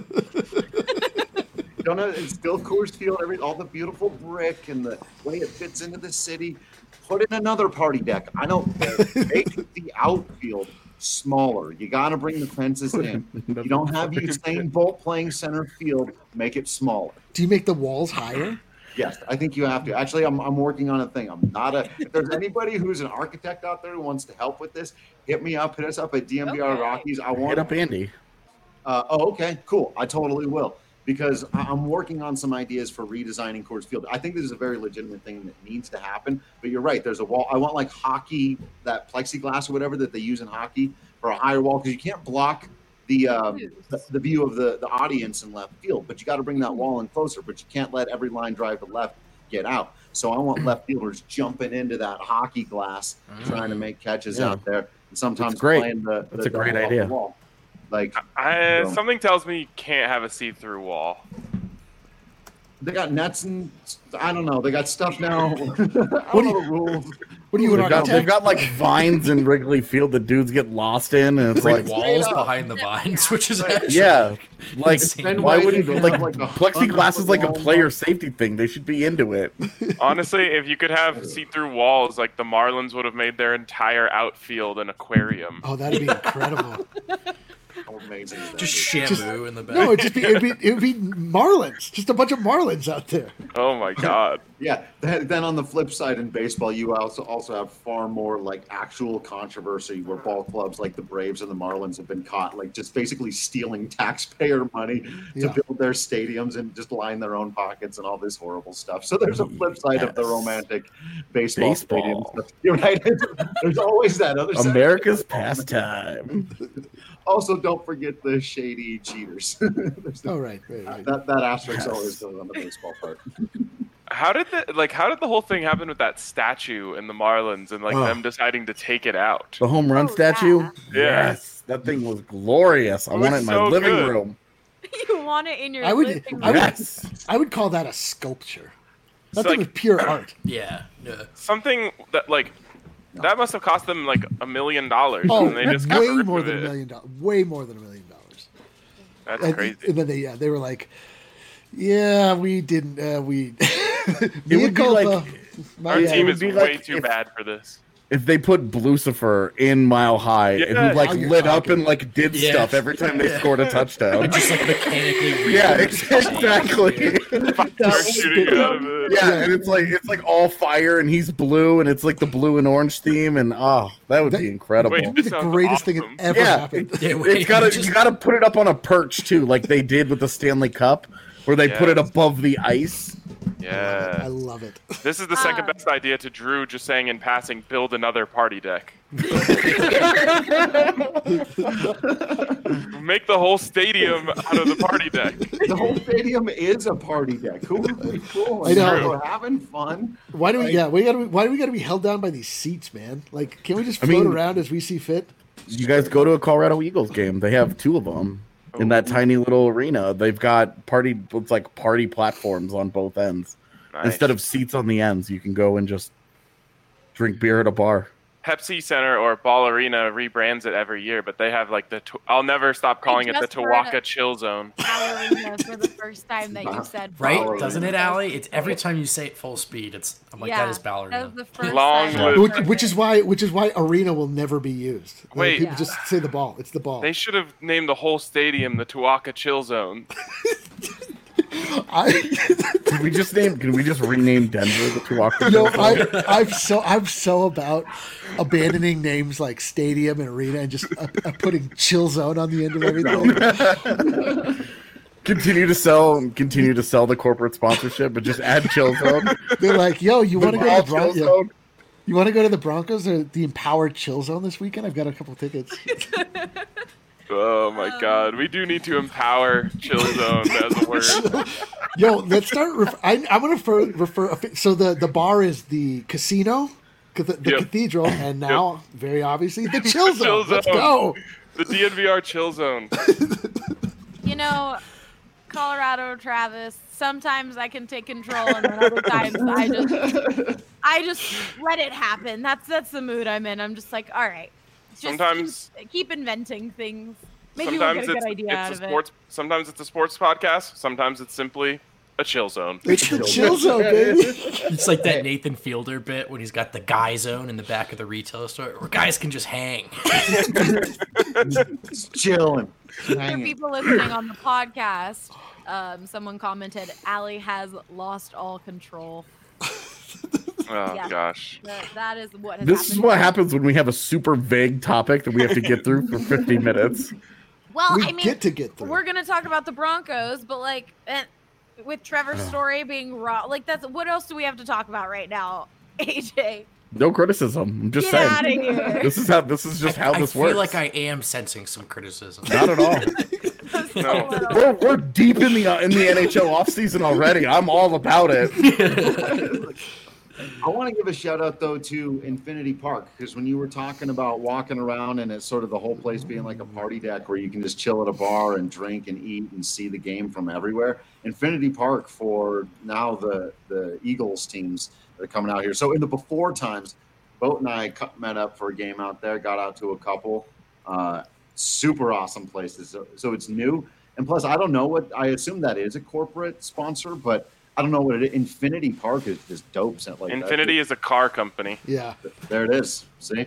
Don't know, it's still Coors Field. Every all the beautiful brick and the way it fits into the city. Put in another party deck. I don't care. Make the outfield smaller. You got to bring the fences in. You don't have Usain Bolt playing center field. Make it smaller. Do you make the walls higher? Yes, I think you have to. Actually, I'm, I'm working on a thing. I'm not a. If there's anybody who's an architect out there who wants to help with this, hit me up. Hit us up at DNVR Okay. Rockies. I want Hit up Andy. uh, oh, okay, cool. I totally will because I- I'm working on some ideas for redesigning Coors Field. I think this is a very legitimate thing that needs to happen. But you're right. There's a wall. I want like hockey, that plexiglass or whatever that they use in hockey for a higher wall because you can't block the, um, the the view of the the audience in left field. But you got to bring that wall in closer. But you can't let every line drive to left get out. So I want left fielders jumping into that hockey glass, trying to make catches Yeah. out there. And sometimes That's great. playing the, That's the a great off the idea. wall. Like I, So- something tells me you can't have a see-through wall. They got nets and I don't know. They got stuff now. I don't know the rules. What are you, an They've got, they've got like vines in Wrigley Field that dudes get lost in, and it's Brick like, walls up. behind the vines, which is actually yeah, like insane. why wouldn't like like, plexiglass is like a player safety thing? They should be into it. Honestly, if you could have see-through walls, like the Marlins would have made their entire outfield an aquarium. Oh, that'd be incredible. How amazing is that? just shamu in the back. no, it'd just be it'd be it'd be Marlins, just a bunch of Marlins out there. Oh my god. Yeah. Then then on the flip side, in baseball, you also also have far more like actual controversy where ball clubs like the Braves and the Marlins have been caught like just basically stealing taxpayer money to Yeah. build their stadiums and just line their own pockets and all this horrible stuff. So there's a flip side of the romantic baseball, Baseball. stadium stuff. Right. there's always that other side. America's pastime. Also, don't forget the shady cheaters. There's the- Oh, right, right, right. That that asterisk Yes. always goes on the baseball part. How did the like? How did the whole thing happen with that statue in the Marlins and like Ugh. them deciding to take it out? The home run Oh, statue. yeah. Yeah. Yes, that thing was glorious. I It want it in my so living good. room. you want it in your I would living I would room. Yes. I would call that a sculpture. That It's like- pure art. Yeah, yeah. Something that like that must have cost them like a million dollars, Oh, and they just got way rid more than a million dollars. Way more than a million dollars. That's And, crazy. and then they yeah they were like, yeah we didn't uh, we. It would be like- My Our Yeah, team is way like too if- bad for this. If they put Lucifer in Mile High and he like Now you're lit up and like did Yeah. stuff every time they scored a touchdown. Just like mechanically. yeah, reading ex- the exactly. They're shooting out of it. Yeah, and it's like it's like all fire and he's blue and it's like the blue and orange theme and oh, that would be incredible. Wait, That'd be the Sounds greatest thing that ever yeah, happened. Yeah, wait, it's gotta just- you gotta put it up on a perch too, like they did with the Stanley Cup, where they put it above the ice. Yeah. I love it. This is the second Ah. best idea to Drew just saying in passing, build another party deck. Make the whole stadium out of the party deck. The whole stadium is a party deck. Who would be cool? I know. We're having fun. Why do we? Yeah, we gotta. Why do we gotta be held down by these seats, man? Like, can we just I float mean- around as we see fit? You guys go to a Colorado Eagles game. They have two of them in that oh. tiny little arena. They've got party it's like party platforms on both ends. Nice. Instead of seats on the ends, you can go and just drink beer at a bar. Pepsi Center or Ball Arena rebrands it every year, but they have like the. Tw- I'll never stop calling it the just heard Tawaka it. Chill Zone. Ballerina for the first time that you said Right? Ballerina. Doesn't it, Allie? It's every time you say it full speed. It's I'm like yeah, that is ballerina. That was the first Long time Which, heard which it. is why, which is why arena will never be used. Like, Wait. people Yeah. just say the ball. It's the ball. They should have named the whole stadium the Tawaka Chill Zone. I, Can we just name? Can we just rename Denver the Tuwaka? No, I, I'm so I'm so about abandoning names like stadium and arena and just uh, uh, putting chill zone on the end of everything. continue to sell, continue to sell the corporate sponsorship, but just add Chill Zone. They're like, "Yo, you want to go to Bron- yeah. You want to go to the Broncos or the Empowered Chill Zone this weekend? I've got a couple tickets. Oh my god, we do need to empower Chill Zone as a word. Yo, let's start. Ref- I, I'm going to refer, refer. So the the bar is the casino, the, the Yep. cathedral, and now very obviously the chill zone. Chill Let's Zone. go. The DNVR Chill Zone. You know, Colorado, Travis. Sometimes I can take control, and then other times I just, I just let it happen. That's that's the mood I'm in. I'm just like, all right. Just Sometimes- keep, keep inventing things. Maybe we'll sometimes get a it's, good idea it's out a of sports. Sometimes it's a sports podcast. Sometimes it's simply a chill zone. It's the chill zone, baby. It's like that Nathan Fielder bit when he's got the guy zone in the back of the retail store where guys can just hang. chilling. For people listening on the podcast, um, someone commented, "Allie has lost all control." Oh Yeah. gosh. That, that is what has This happened. is what happens when we have a super vague topic that we have to get through for 50 minutes. Well, we I mean, get to get through. we're gonna talk about the Broncos, but like, eh, with Trevor's story being raw, like that's what else do we have to talk about right now, AJ? No criticism. I'm just Get saying. outta here. This is how this is just how this works. I feel works. like I am sensing some criticism. Not at all. No. we're, we're deep in the uh, in the NHL offseason already. I'm all about it. I want to give a shout out though to Infinity Park because when you were talking about walking around and it's sort of the whole place being like a party deck where you can just chill at a bar and drink and eat and see the game from everywhere. Infinity Park for now the the Eagles teams that are coming out here. So in the before times, Boat and I met up for a game out there. Got out to a couple. Uh, super awesome places. So, so it's new. And plus, I don't know what I assume that is a corporate sponsor, but I don't know what it is. Infinity Park is just dope. so, Like Infiniti is a car company. yeah. there it is. See?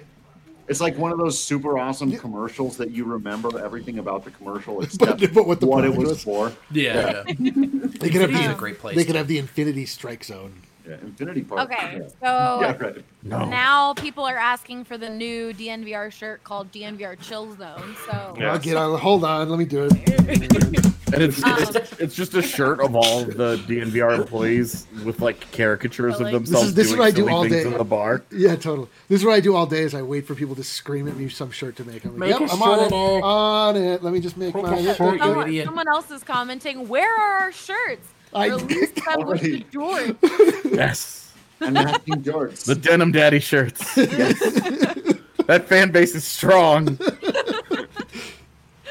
It's like one of those super awesome commercials that you remember everything about the commercial except but what the what it was was. for. Yeah, yeah. They could have Infinity's the, a great place They could have the Infinity Strike Zone. Yeah, Infinity Park. Okay, Yeah. so Yeah, right. No. now people are asking for the new DNVR shirt called DNVR Chill Zone. So Yeah. I'll get on. Hold on. Let me do it. And it's, Um, it's it's just a shirt of all of the DNVR employees with like caricatures So, of themselves This is- this is what I do all day. in the bar. Yeah, totally. This is what I do all day. Is I wait for people to scream at me some shirt to make. I'm like, Make yep, a I'm on it. On it. Let me just make Make a shirt. Thank you. you someone, someone else is commenting, "Where are our shirts? I- Release them with the Already. jorts." Yes, And matching jorts. the denim daddy shirts. that fan base is strong.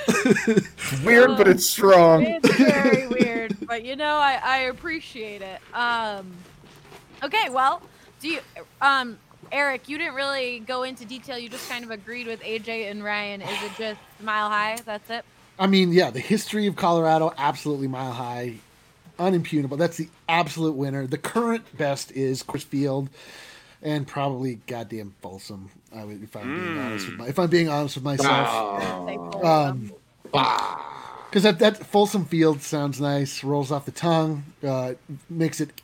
It's weird, but it's strong. It's very weird, but you know, I, I appreciate it. Um, okay, well, do you, um, Eric, you didn't really go into detail. You just kind of agreed with AJ and Ryan. Is it just mile high? That's it. I mean, yeah, the history of Colorado, absolutely mile high, unimpugnable. That's the absolute winner. The current best is Chris Field, and probably goddamn Folsom. I would, if I'm being honest with my, if I'm being honest with myself, full um, because that that Folsom Field sounds nice, rolls off the tongue, uh, makes it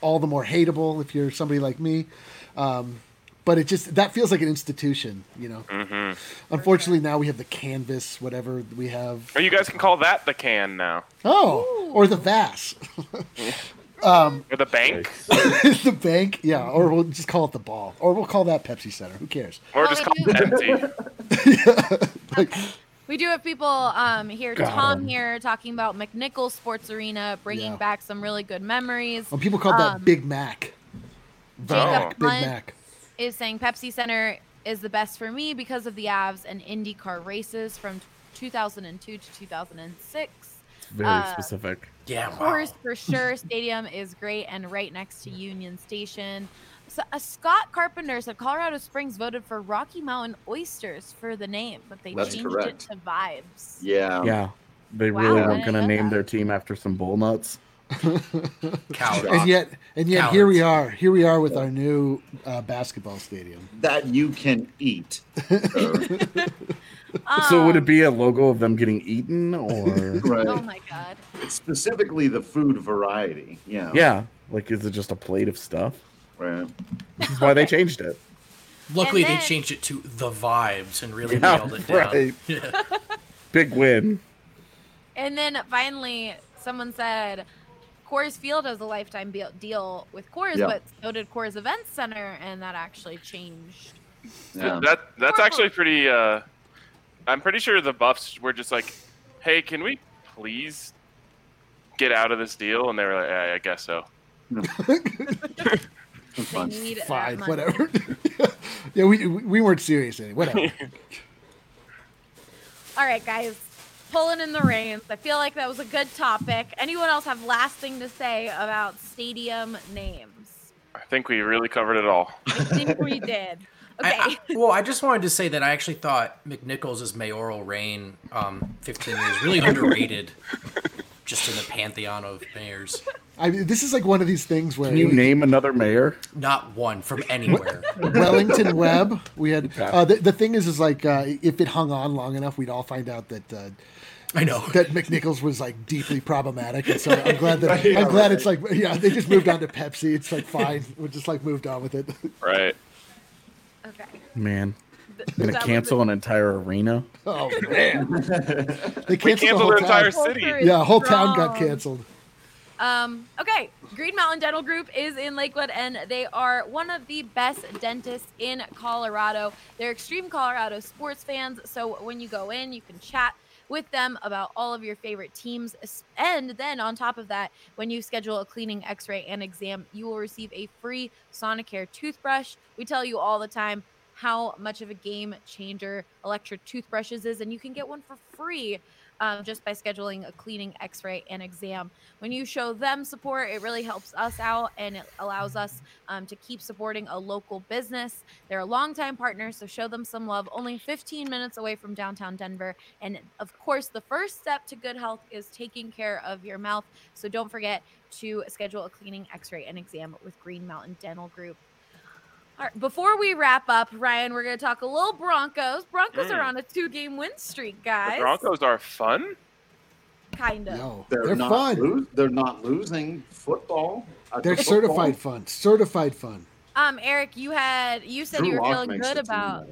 all the more hateable if you're somebody like me. Um, but it just that feels like an institution, you know. Mm-hmm. Unfortunately, now we have the canvas, whatever we have. Or you guys can call that the can now, Oh, or the Vass, um, or the bank, the bank, yeah, or we'll just call it the ball, or we'll call that Pepsi Center. Who cares? or just we call it do- empty. like, We do have people um, here. Got Tom 'em. here talking about McNichols Sports Arena, bringing Yeah. back some really good memories. well, people called that Um, Big Mac. Jacob Big Hunt Mac. Is saying Pepsi Center is the best for me because of the Avs and IndyCar races from 2002 to 2006. Very Uh, specific. Yeah, Of wow. course, for sure, stadium is great and right next to Union Station. So, uh, Scott Carpenter said Colorado Springs voted for Rocky Mountain Oysters for the name, but they That's changed correct. it to Vibes. Yeah. Yeah, they Wow, really weren't going to name that. their team after some bull nuts. Cowards. And yet, and yet, here we are. Here we are with our new uh, basketball stadium. That you can eat. so would Um, it be a logo of them getting eaten, or right. Oh my God. Specifically the food variety. Yeah. yeah, like is it just a plate of stuff? Right. This is why they changed it. Luckily, And they changed it to the vibes and really Yeah, nailed it down. right. Yeah. Big win. And then finally, someone said Coors Field has a lifetime be- deal with Coors, Yeah. but so did Coors Events Center, and that actually changed. Yeah. That that's actually pretty. Uh, I'm pretty sure the Buffs were just like, "Hey, can we please get out of this deal?" And they were like, "Yeah, I guess so." They need that Fine, whatever. yeah, we we weren't serious anyway. Whatever. All right, guys, pulling in the reins. I feel like that was a good topic. Anyone else have last thing to say about stadium names? I think we really covered it all. I think we did. Okay. I, I, well, I just wanted to say that I actually thought McNichols' mayoral reign, um, 15 years, really underrated, just in the pantheon of mayors. I mean, this is like one of these things where Can you name another mayor? Not one from anywhere. Wellington Webb. We had uh, the, the thing is, is like uh, if it hung on long enough, we'd all find out that. Uh, I know that McNichols was like deeply problematic, and so I'm glad that Yeah, I'm glad right. it's like yeah they just moved on to Pepsi. It's like fine, we just like moved on with it. Right. Okay. Man, Th- gonna cancel an entire arena. Oh man, they canceled, canceled the whole the entire town. city. Yeah, whole town got canceled. Um, okay, Green Mountain Dental Group is in Lakewood, and they are one of the best dentists in Colorado. They're extreme Colorado sports fans, so when you go in, you can chat with them about all of your favorite teams. And then on top of that, when you schedule a cleaning, x ray, and exam, you will receive a free Sonicare toothbrush. We tell you all the time how much of a game changer electric toothbrushes is, and you can get one for free um, just by scheduling a cleaning, x ray, and exam. When you show them support, it really helps us out and it allows us um, to keep supporting a local business. They're a longtime partner, so show them some love. Only 15 minutes away from downtown Denver. And of course, the first step to good health is taking care of your mouth. So don't forget to schedule a cleaning, x ray, and exam with Green Mountain Dental Group. All right, before we wrap up, Ryan, we're going to talk a little Broncos. Broncos are Mm. on a two game win streak, guys. The Broncos are fun. Kind of. No, They're, they're, not fun. lo- they're not losing football. They're the football. certified fun. Certified fun. Um, Eric, you had you said Drew you were Lock feeling good about.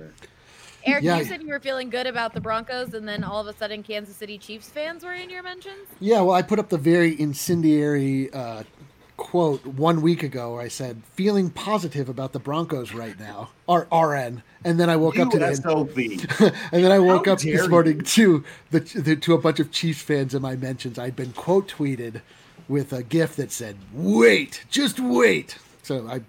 Eric. Yeah. You said you were feeling good about the Broncos, and then all of a sudden, Kansas City Chiefs fans were in your mentions. Yeah, well, I put up the very incendiary uh, quote one week ago I said, feeling positive about the Broncos right now, or RN. And then I woke up today. USOB. and then I woke How up this morning to the, the to a bunch of Chiefs fans in my mentions. I'd been quote tweeted with a GIF that said, "Wait, just wait." So I.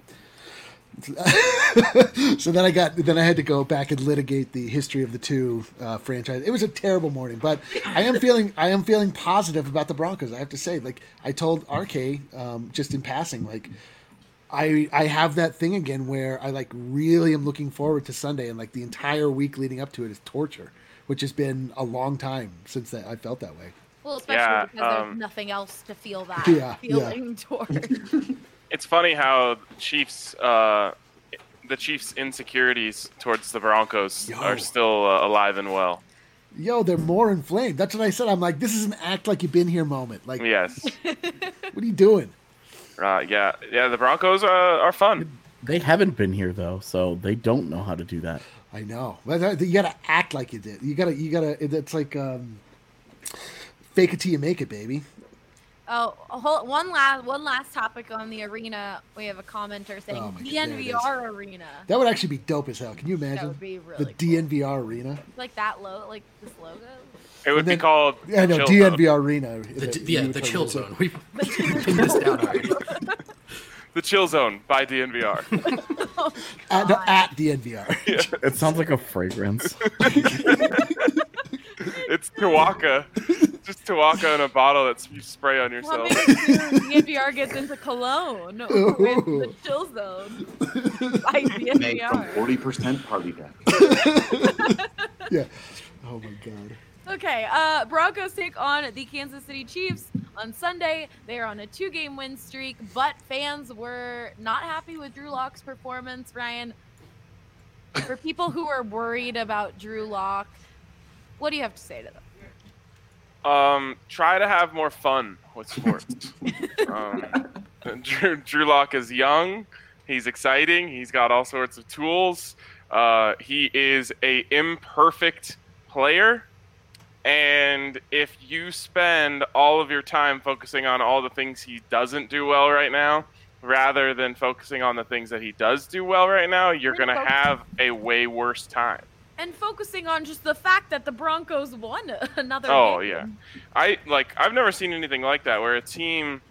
so then I got then I had to go back and litigate the history of the two uh, franchises. It was a terrible morning, but I am feeling I am feeling positive about the Broncos. I have to say, like I told RK um, just in passing, like I I have that thing again where I like really am looking forward to Sunday and like the entire week leading up to it is torture, which has been a long time since that I felt that way. Well, especially Yeah, because there's um, nothing else to feel that Yeah, yeah. feeling towards. It's funny how Chiefs, uh, the Chiefs' insecurities towards the Broncos Yo. are still uh, alive and well. Yo, they're more inflamed. That's what I said. I'm like, this is an act like you've been here moment. Like, Yes. what are you doing? Uh, yeah, yeah. The Broncos uh, are fun. They haven't been here though, so they don't know how to do that. I know. But You gotta act like you did. You gotta. You gotta. It's like um, fake it till you make it, baby. Oh, a whole, one last one last topic on the arena. We have a commenter saying Oh my God, there it is. DNVR arena. That would actually be dope as hell. Can you imagine? would be really the DNVR arena. Like that low, like this logo. It would And be then- called. Yeah, I know Chill Zone. DNVR arena. The, You yeah, the chill zone. We pinned this down already. The Chill Zone by DNVR. At, no, oh at DNVR. It sounds like a fragrance. it's Tawaka. Just Tawaka in a bottle that you spray on Well, yourself. maybe soon DNVR gets into cologne with the chill zone by Made from forty percent party deck. yeah. Oh my god. Okay, uh, Broncos take on the Kansas City Chiefs on Sunday. They are on a two-game win streak, but fans were not happy with Drew Lock's performance. Ryan, for people who are worried about Drew Lock, what do you have to say to them? Um, try to have more fun with sports. um, Drew, Drew Lock is young. He's exciting. He's got all sorts of tools. Uh, he is a imperfect player, And if you spend all of your time focusing on all the things he doesn't do well right now, rather than focusing on the things that he does do well right now, you're going to have a way worse time. And focusing on just the fact that the Broncos won another Oh game. yeah, I like I've never seen anything like that where a team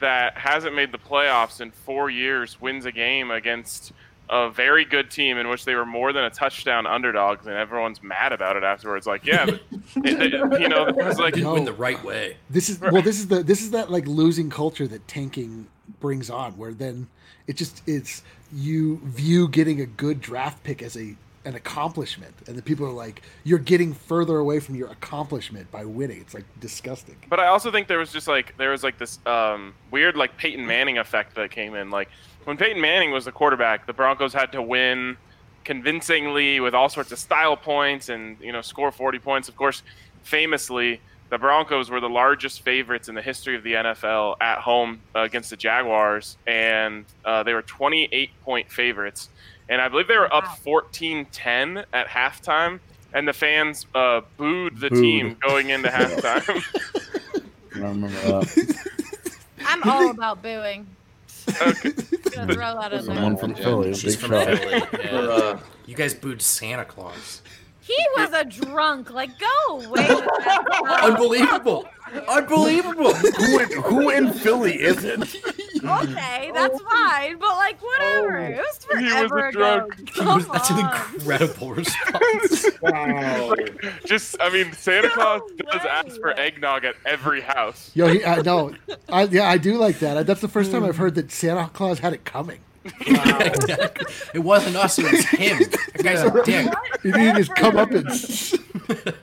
that hasn't made the playoffs in four years wins a game against a very good team in which they were more than a touchdown underdogs, and everyone's mad about it afterwards. Like, yeah, but it, it- you know, it's like Didn't win the right way. This is well. This is the this is that like losing culture that tanking brings on, where then it just it's you view getting a good draft pick as a an accomplishment, and the people are like, you're getting further away from your accomplishment by winning. It's like disgusting. But I also think there was just like there was like this um, weird like Peyton Manning effect that came in. Like when Peyton Manning was the quarterback, the Broncos had to win convincingly with all sorts of style points and you know score 40 points. Of course, famously, the Broncos were the largest favorites in the history of the NFL at home uh, against the Jaguars, and uh, they were 28 point favorites. And I believe they were up 14-10 at halftime, and the fans uh, booed the Booed. team going into halftime. I remember that. I'm all about booing. Gonna throw that in Someone there. from Philly. She's Big from shout. Philly. Yeah. Uh, You guys booed Santa Claus. He was a drunk. Like, go away. with. Unbelievable. Unbelievable. who, in, who in Philly isn't? Okay, that's fine, but like, whatever. Oh. it was Oh, he was a forever ago. drunk. He Come was- that's an incredible response. wow. Just, I mean, Santa Claus No does ask for eggnog at every house. Yo, he, I know. I, yeah, I do like that. That's the first time I've heard that Santa Claus had it coming. Exactly. It wasn't us, it was him. That guy's a dick. He didn't just come up and.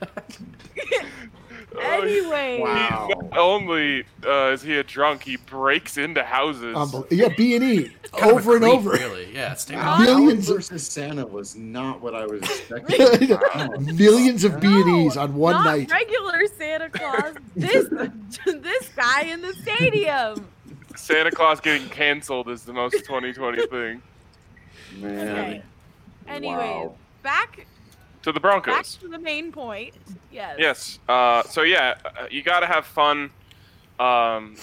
Anyway, Wow. Not only uh, is he a drunk, he breaks into houses. Unbel- yeah, B and E Kind of a over and creep, over. Really, yeah. It's Wow. Millions of- versus Santa was not what I was expecting. Wow. Millions of B and E's on one not night. regular Santa Claus. This this guy in the stadium. Santa Claus getting canceled is the most 2020 thing. Man. Okay. Anyways, Wow. back To the Broncos. back Broncos. to the main point. Yes. Yes. Uh, so yeah, uh, you got to have fun um,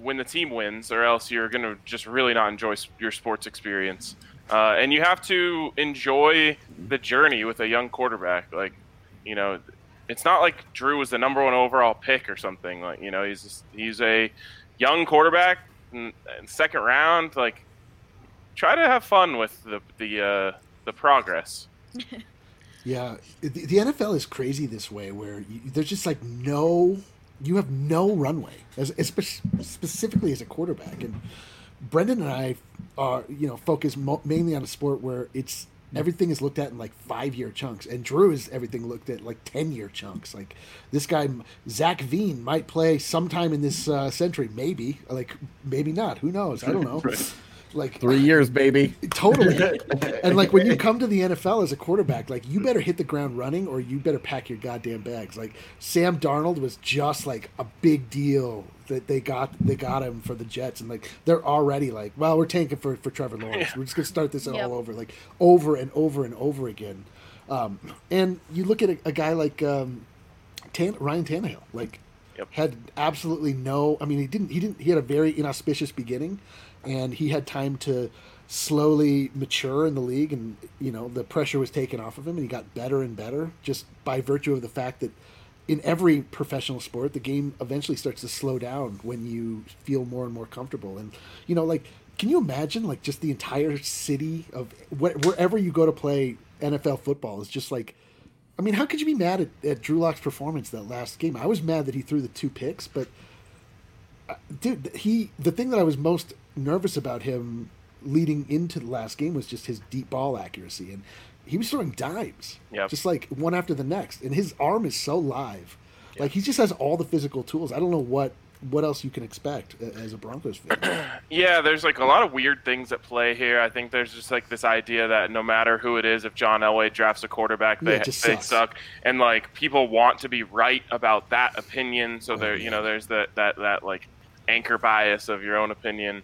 when the team wins, or else you're gonna just really not enjoy your sports experience. Uh, and you have to enjoy the journey with a young quarterback. Like, you know, it's not like Drew was the number one overall pick or something. Like, you know, he's just, he's a young quarterback in, in second round. Like, try to have fun with the the uh, the progress. Yeah, the, the NFL is crazy this way, where you, there's just like no, you have no runway, as, espe- specifically as a quarterback. And Brendan and I are, you know, focus mo- mainly on a sport where it's everything is looked at in like five year chunks, and Drew is everything looked at like ten year chunks. Like this guy, Zach Veen, might play sometime in this uh, century, maybe, like maybe not. Who knows? I don't know. Like Three years, baby. Totally. and like when you come to the NFL as a quarterback, like you better hit the ground running or you better pack your goddamn bags. Like Sam Darnold was just like a big deal that they got they got him for the Jets and like they're already like, well, we're tanking for for Trevor Lawrence. We're just gonna start this Yep. all over, like over and over and over again. Um, and you look at a, a guy like um, Tan- Ryan Tannehill, like Yep. had absolutely no. I mean, he didn't. He didn't. He had a very inauspicious beginning, and he had time to slowly mature in the league, and you know the pressure was taken off of him, and he got better and better just by virtue of the fact that in every professional sport, the game eventually starts to slow down when you feel more and more comfortable, and you know, like. Can you imagine, like, just the entire city of wh- wherever you go to play NFL football is just like I mean, how could you be mad at, at Drew Lock's performance that last game? I was mad that he threw the two picks, but uh, dude, he the thing that I was most nervous about him leading into the last game was just his deep ball accuracy, and he was throwing dimes, Yep. just like one after the next, and his arm is so live, like he just has all the physical tools. I don't know what what else you can expect as a Broncos fan. Yeah, there's like a lot of weird things at play here. I think there's just like this idea that no matter who it is, if John Elway drafts a quarterback, they, just they sucks. suck, and like people want to be right about that opinion. So oh, there, yeah. you know, there's that that that like anchor bias of your own opinion.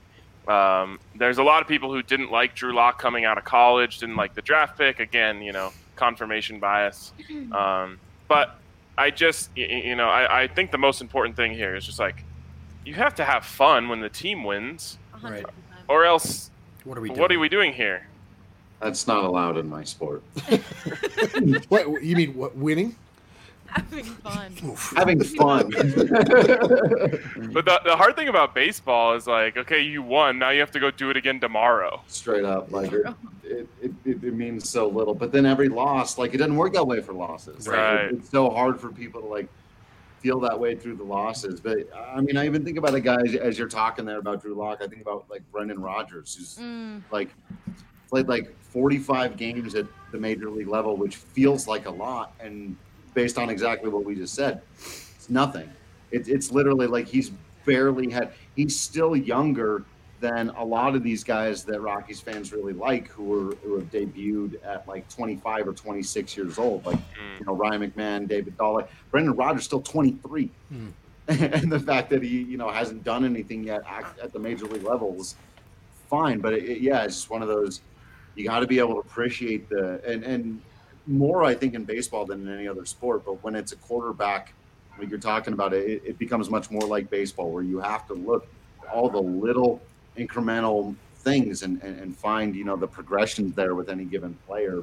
Um, there's a lot of people who didn't like Drew Lock coming out of college, didn't like the draft pick. Again, you know, confirmation bias. Um, but I just y- y- you know I, I think the most important thing here is just like you have to have fun when the team wins, Right. or else What are we what doing? are we doing here? That's not allowed in my sport. What you mean? What winning? Having fun. Having fun. But the, the hard thing about baseball is like, okay, you won. Now you have to go do it again tomorrow. Straight up, like it, it, it, it, it means so little. But then every loss, like it doesn't work that way for losses. Like, Right. it- it's so hard for people to like feel that way through the losses. But I mean, I even think about a guy as, as you're talking there about Drew Lock. I think about like Brendan Rodgers, who's Mm. like played like 45 games at the major league level, which feels like a lot. And based on exactly what we just said, it's nothing. It, it's literally like he's barely had, he's still younger than a lot of these guys that Rockies fans really like who were who have debuted at like 25 or 26 years old, like mm. you know Ryan McMahon, David Dahl. Like, Brendan Rodgers still 23, mm. and the fact that he you know hasn't done anything yet at, at the major league level was fine. But it, it- yeah, it's just one of those you got to be able to appreciate the and and more I think in baseball than in any other sport. But when it's a quarterback, like you're talking about it, it, becomes much more like baseball where you have to look at all the little incremental things and, and, and find you know the progressions there with any given player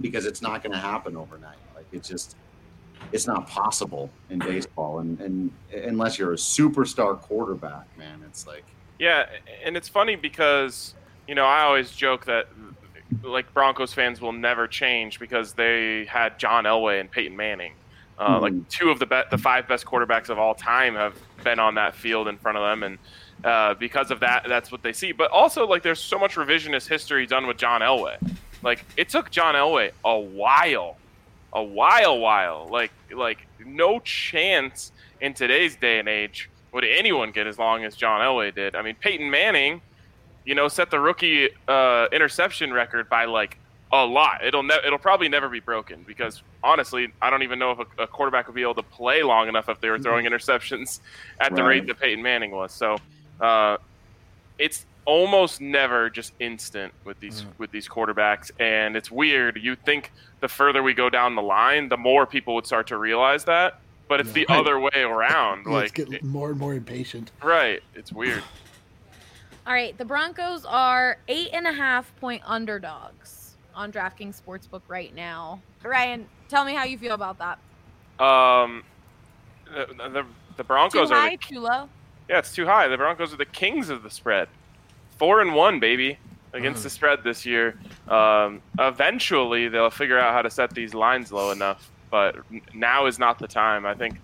because it's not going to happen overnight like it's just it's not possible in baseball and, and unless you're a superstar quarterback man it's like Yeah, and it's funny because you know I always joke that like Broncos fans will never change because they had John Elway and Peyton Manning. Uh, Mhm. Like two of the be- the five best quarterbacks of all time have been on that field in front of them, and uh, because of that, that's what they see. But also, like, there's so much revisionist history done with John Elway. Like, it took John Elway a while, a while, while. Like, like no chance in today's day and age would anyone get as long as John Elway did. I mean, Peyton Manning, you know, set the rookie uh, interception record by like a lot. It'll ne- it'll probably never be broken because honestly, I don't even know if a, a quarterback would be able to play long enough if they were throwing interceptions at the Right. rate that Peyton Manning was. So, uh, it's almost never just instant with these with these quarterbacks, and it's weird. You think the further we go down the line, the more people would start to realize that, but it's the Right. other way around. Yeah, it's like, getting more and more impatient. right? It's weird. All right, the Broncos are eight and a half point underdogs on DraftKings Sportsbook right now. Ryan, tell me how you feel about that. Um, the the, the Broncos are Too are high, the, too low. yeah, it's too high. The Broncos are the kings of the spread, four and one, baby, against the spread this year. Um, eventually they'll figure out how to set these lines low enough, but now is not the time. I think.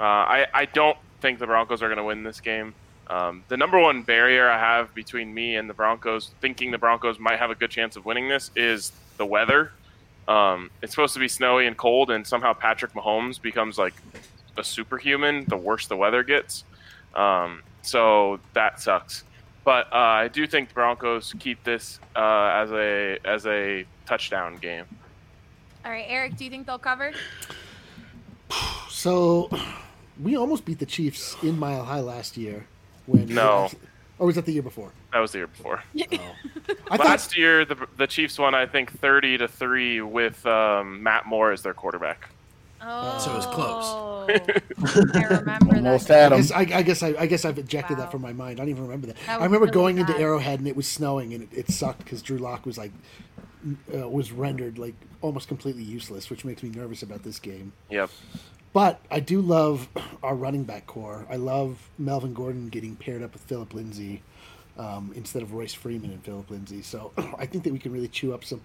Uh, I I don't think the Broncos are going to win this game. Um, the number one barrier I have between me and the Broncos, thinking the Broncos might have a good chance of winning this, is the weather. Um, it's supposed to be snowy and cold, and somehow Patrick Mahomes becomes like a superhuman the worse the weather gets. Um, so that sucks. But uh, I do think the Broncos keep this uh, as a as a touchdown game. All right, Eric, do you think they'll cover? So, we almost beat the Chiefs in Mile High last year. When No. or was that the year before? That was the year before. I thought Last year, the the Chiefs won, I think, thirty to three with um, Matt Moore as their quarterback. Oh, So it was close. I remember Almost that. had I him. guess, I, I guess I, I guess I've ejected Wow. that from my mind. I don't even remember that. That I remember really going into. Arrowhead and it was snowing and it, it sucked because Drew Lock was like uh, was rendered like almost completely useless, which makes me nervous about this game. Yep. But I do love our running back core. I love Melvin Gordon getting paired up with Philip Lindsay um, instead of Royce Freeman and Philip Lindsay. So I think that we can really chew up some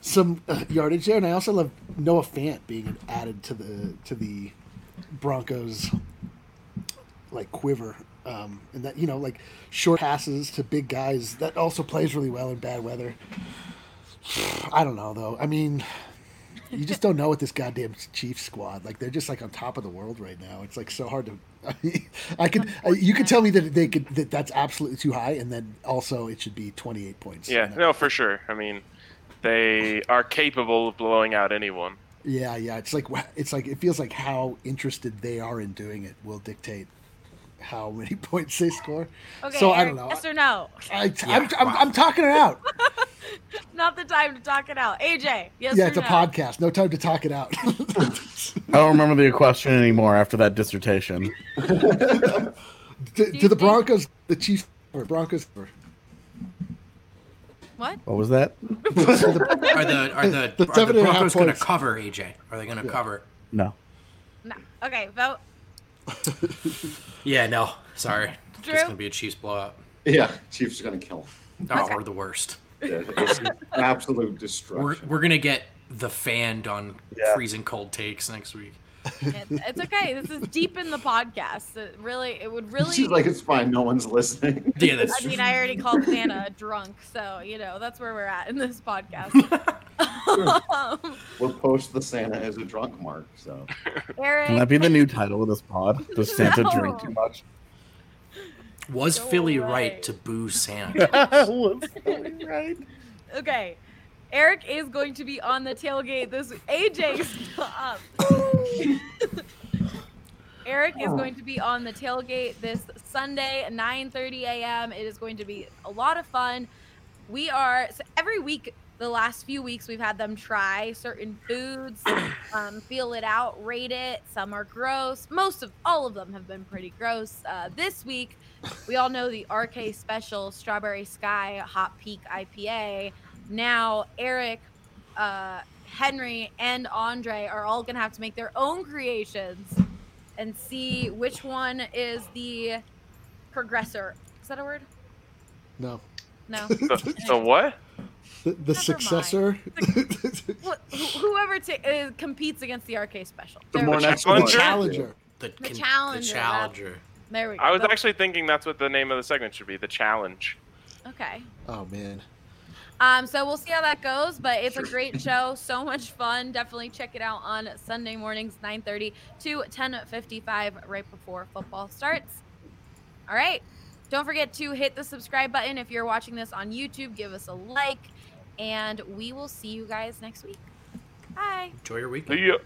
some uh, yardage there. And I also love Noah Fant being added to the to the Broncos like quiver. Um, and that you know like short passes to big guys that also plays really well in bad weather. I don't know though. I mean, you just don't know with this goddamn Chiefs squad. Like they're just like on top of the world right now. It's like so hard to. I could. You could tell me that they could that that's absolutely too high, and then also it should be twenty eight points. Yeah. No, for sure. I mean, they are capable of blowing out anyone. Yeah, yeah. It's like it's like it feels like how interested they are in doing it will dictate how many points they score. Okay, so I don't know. Yes or no? I, I'm, I'm, I'm talking it out. Not the time to talk it out. AJ, yes yeah, or it's a podcast. No time to talk it out. I don't remember the question anymore after that dissertation. do, do the Broncos, the Chiefs, or Broncos? Or, What? What was that? Are the are the, The are the and a half Broncos going to cover AJ? Are they going to cover? No. No. Okay, vote. Yeah, no. Sorry. Drew? It's going to be a Chiefs blowout. Yeah, Chiefs are gonna kill. Oh, we're the worst. Yeah, it's absolute We're, we're going to get the fanned on Yeah. freezing cold takes next week. It, it's okay. This is deep in the podcast. It really, it would really. She's like, it's fine. No one's listening. Yeah, that's I mean, I already called Santa drunk, so you know that's where we're at in this podcast. um, We'll post the Santa as a drunk mark. So Eric, Can that be the new title of this pod? Does Santa drink too much? Was No Philly way. right to boo Santa? Was Philly right? okay. Eric is going to be on the tailgate this. AJ's up. Eric is going to be on the tailgate this Sunday, 9:30 a.m. It is going to be a lot of fun. We are so every week. The last few weeks, we've had them try certain foods, um, feel it out, rate it. Some are gross. Most of all of them have been pretty gross. Uh, this week, we all know the RK Special Strawberry Sky Hot Peak IPA. Now, Eric, uh, Henry, and Andre are all going to have to make their own creations and see which one is the progressor. Is that a word? no. No. The, the what? The, the successor. Wh- wh- Whoever ta- uh, competes against the RK Special. The more we next Challenger? Challenger. The, The con- challenger, The challenger. There we go. I was The- actually thinking that's what the name of the segment should be. The challenge. okay. Oh man. Um, so we'll see how that goes, but it's a great show, so much fun. Definitely check it out on Sunday mornings, 9:30 to 10:55, right before football starts. All right, don't forget to hit the subscribe button if you're watching this on YouTube. Give us a like, and we will see you guys next week. Bye. Enjoy your weekend. See ya.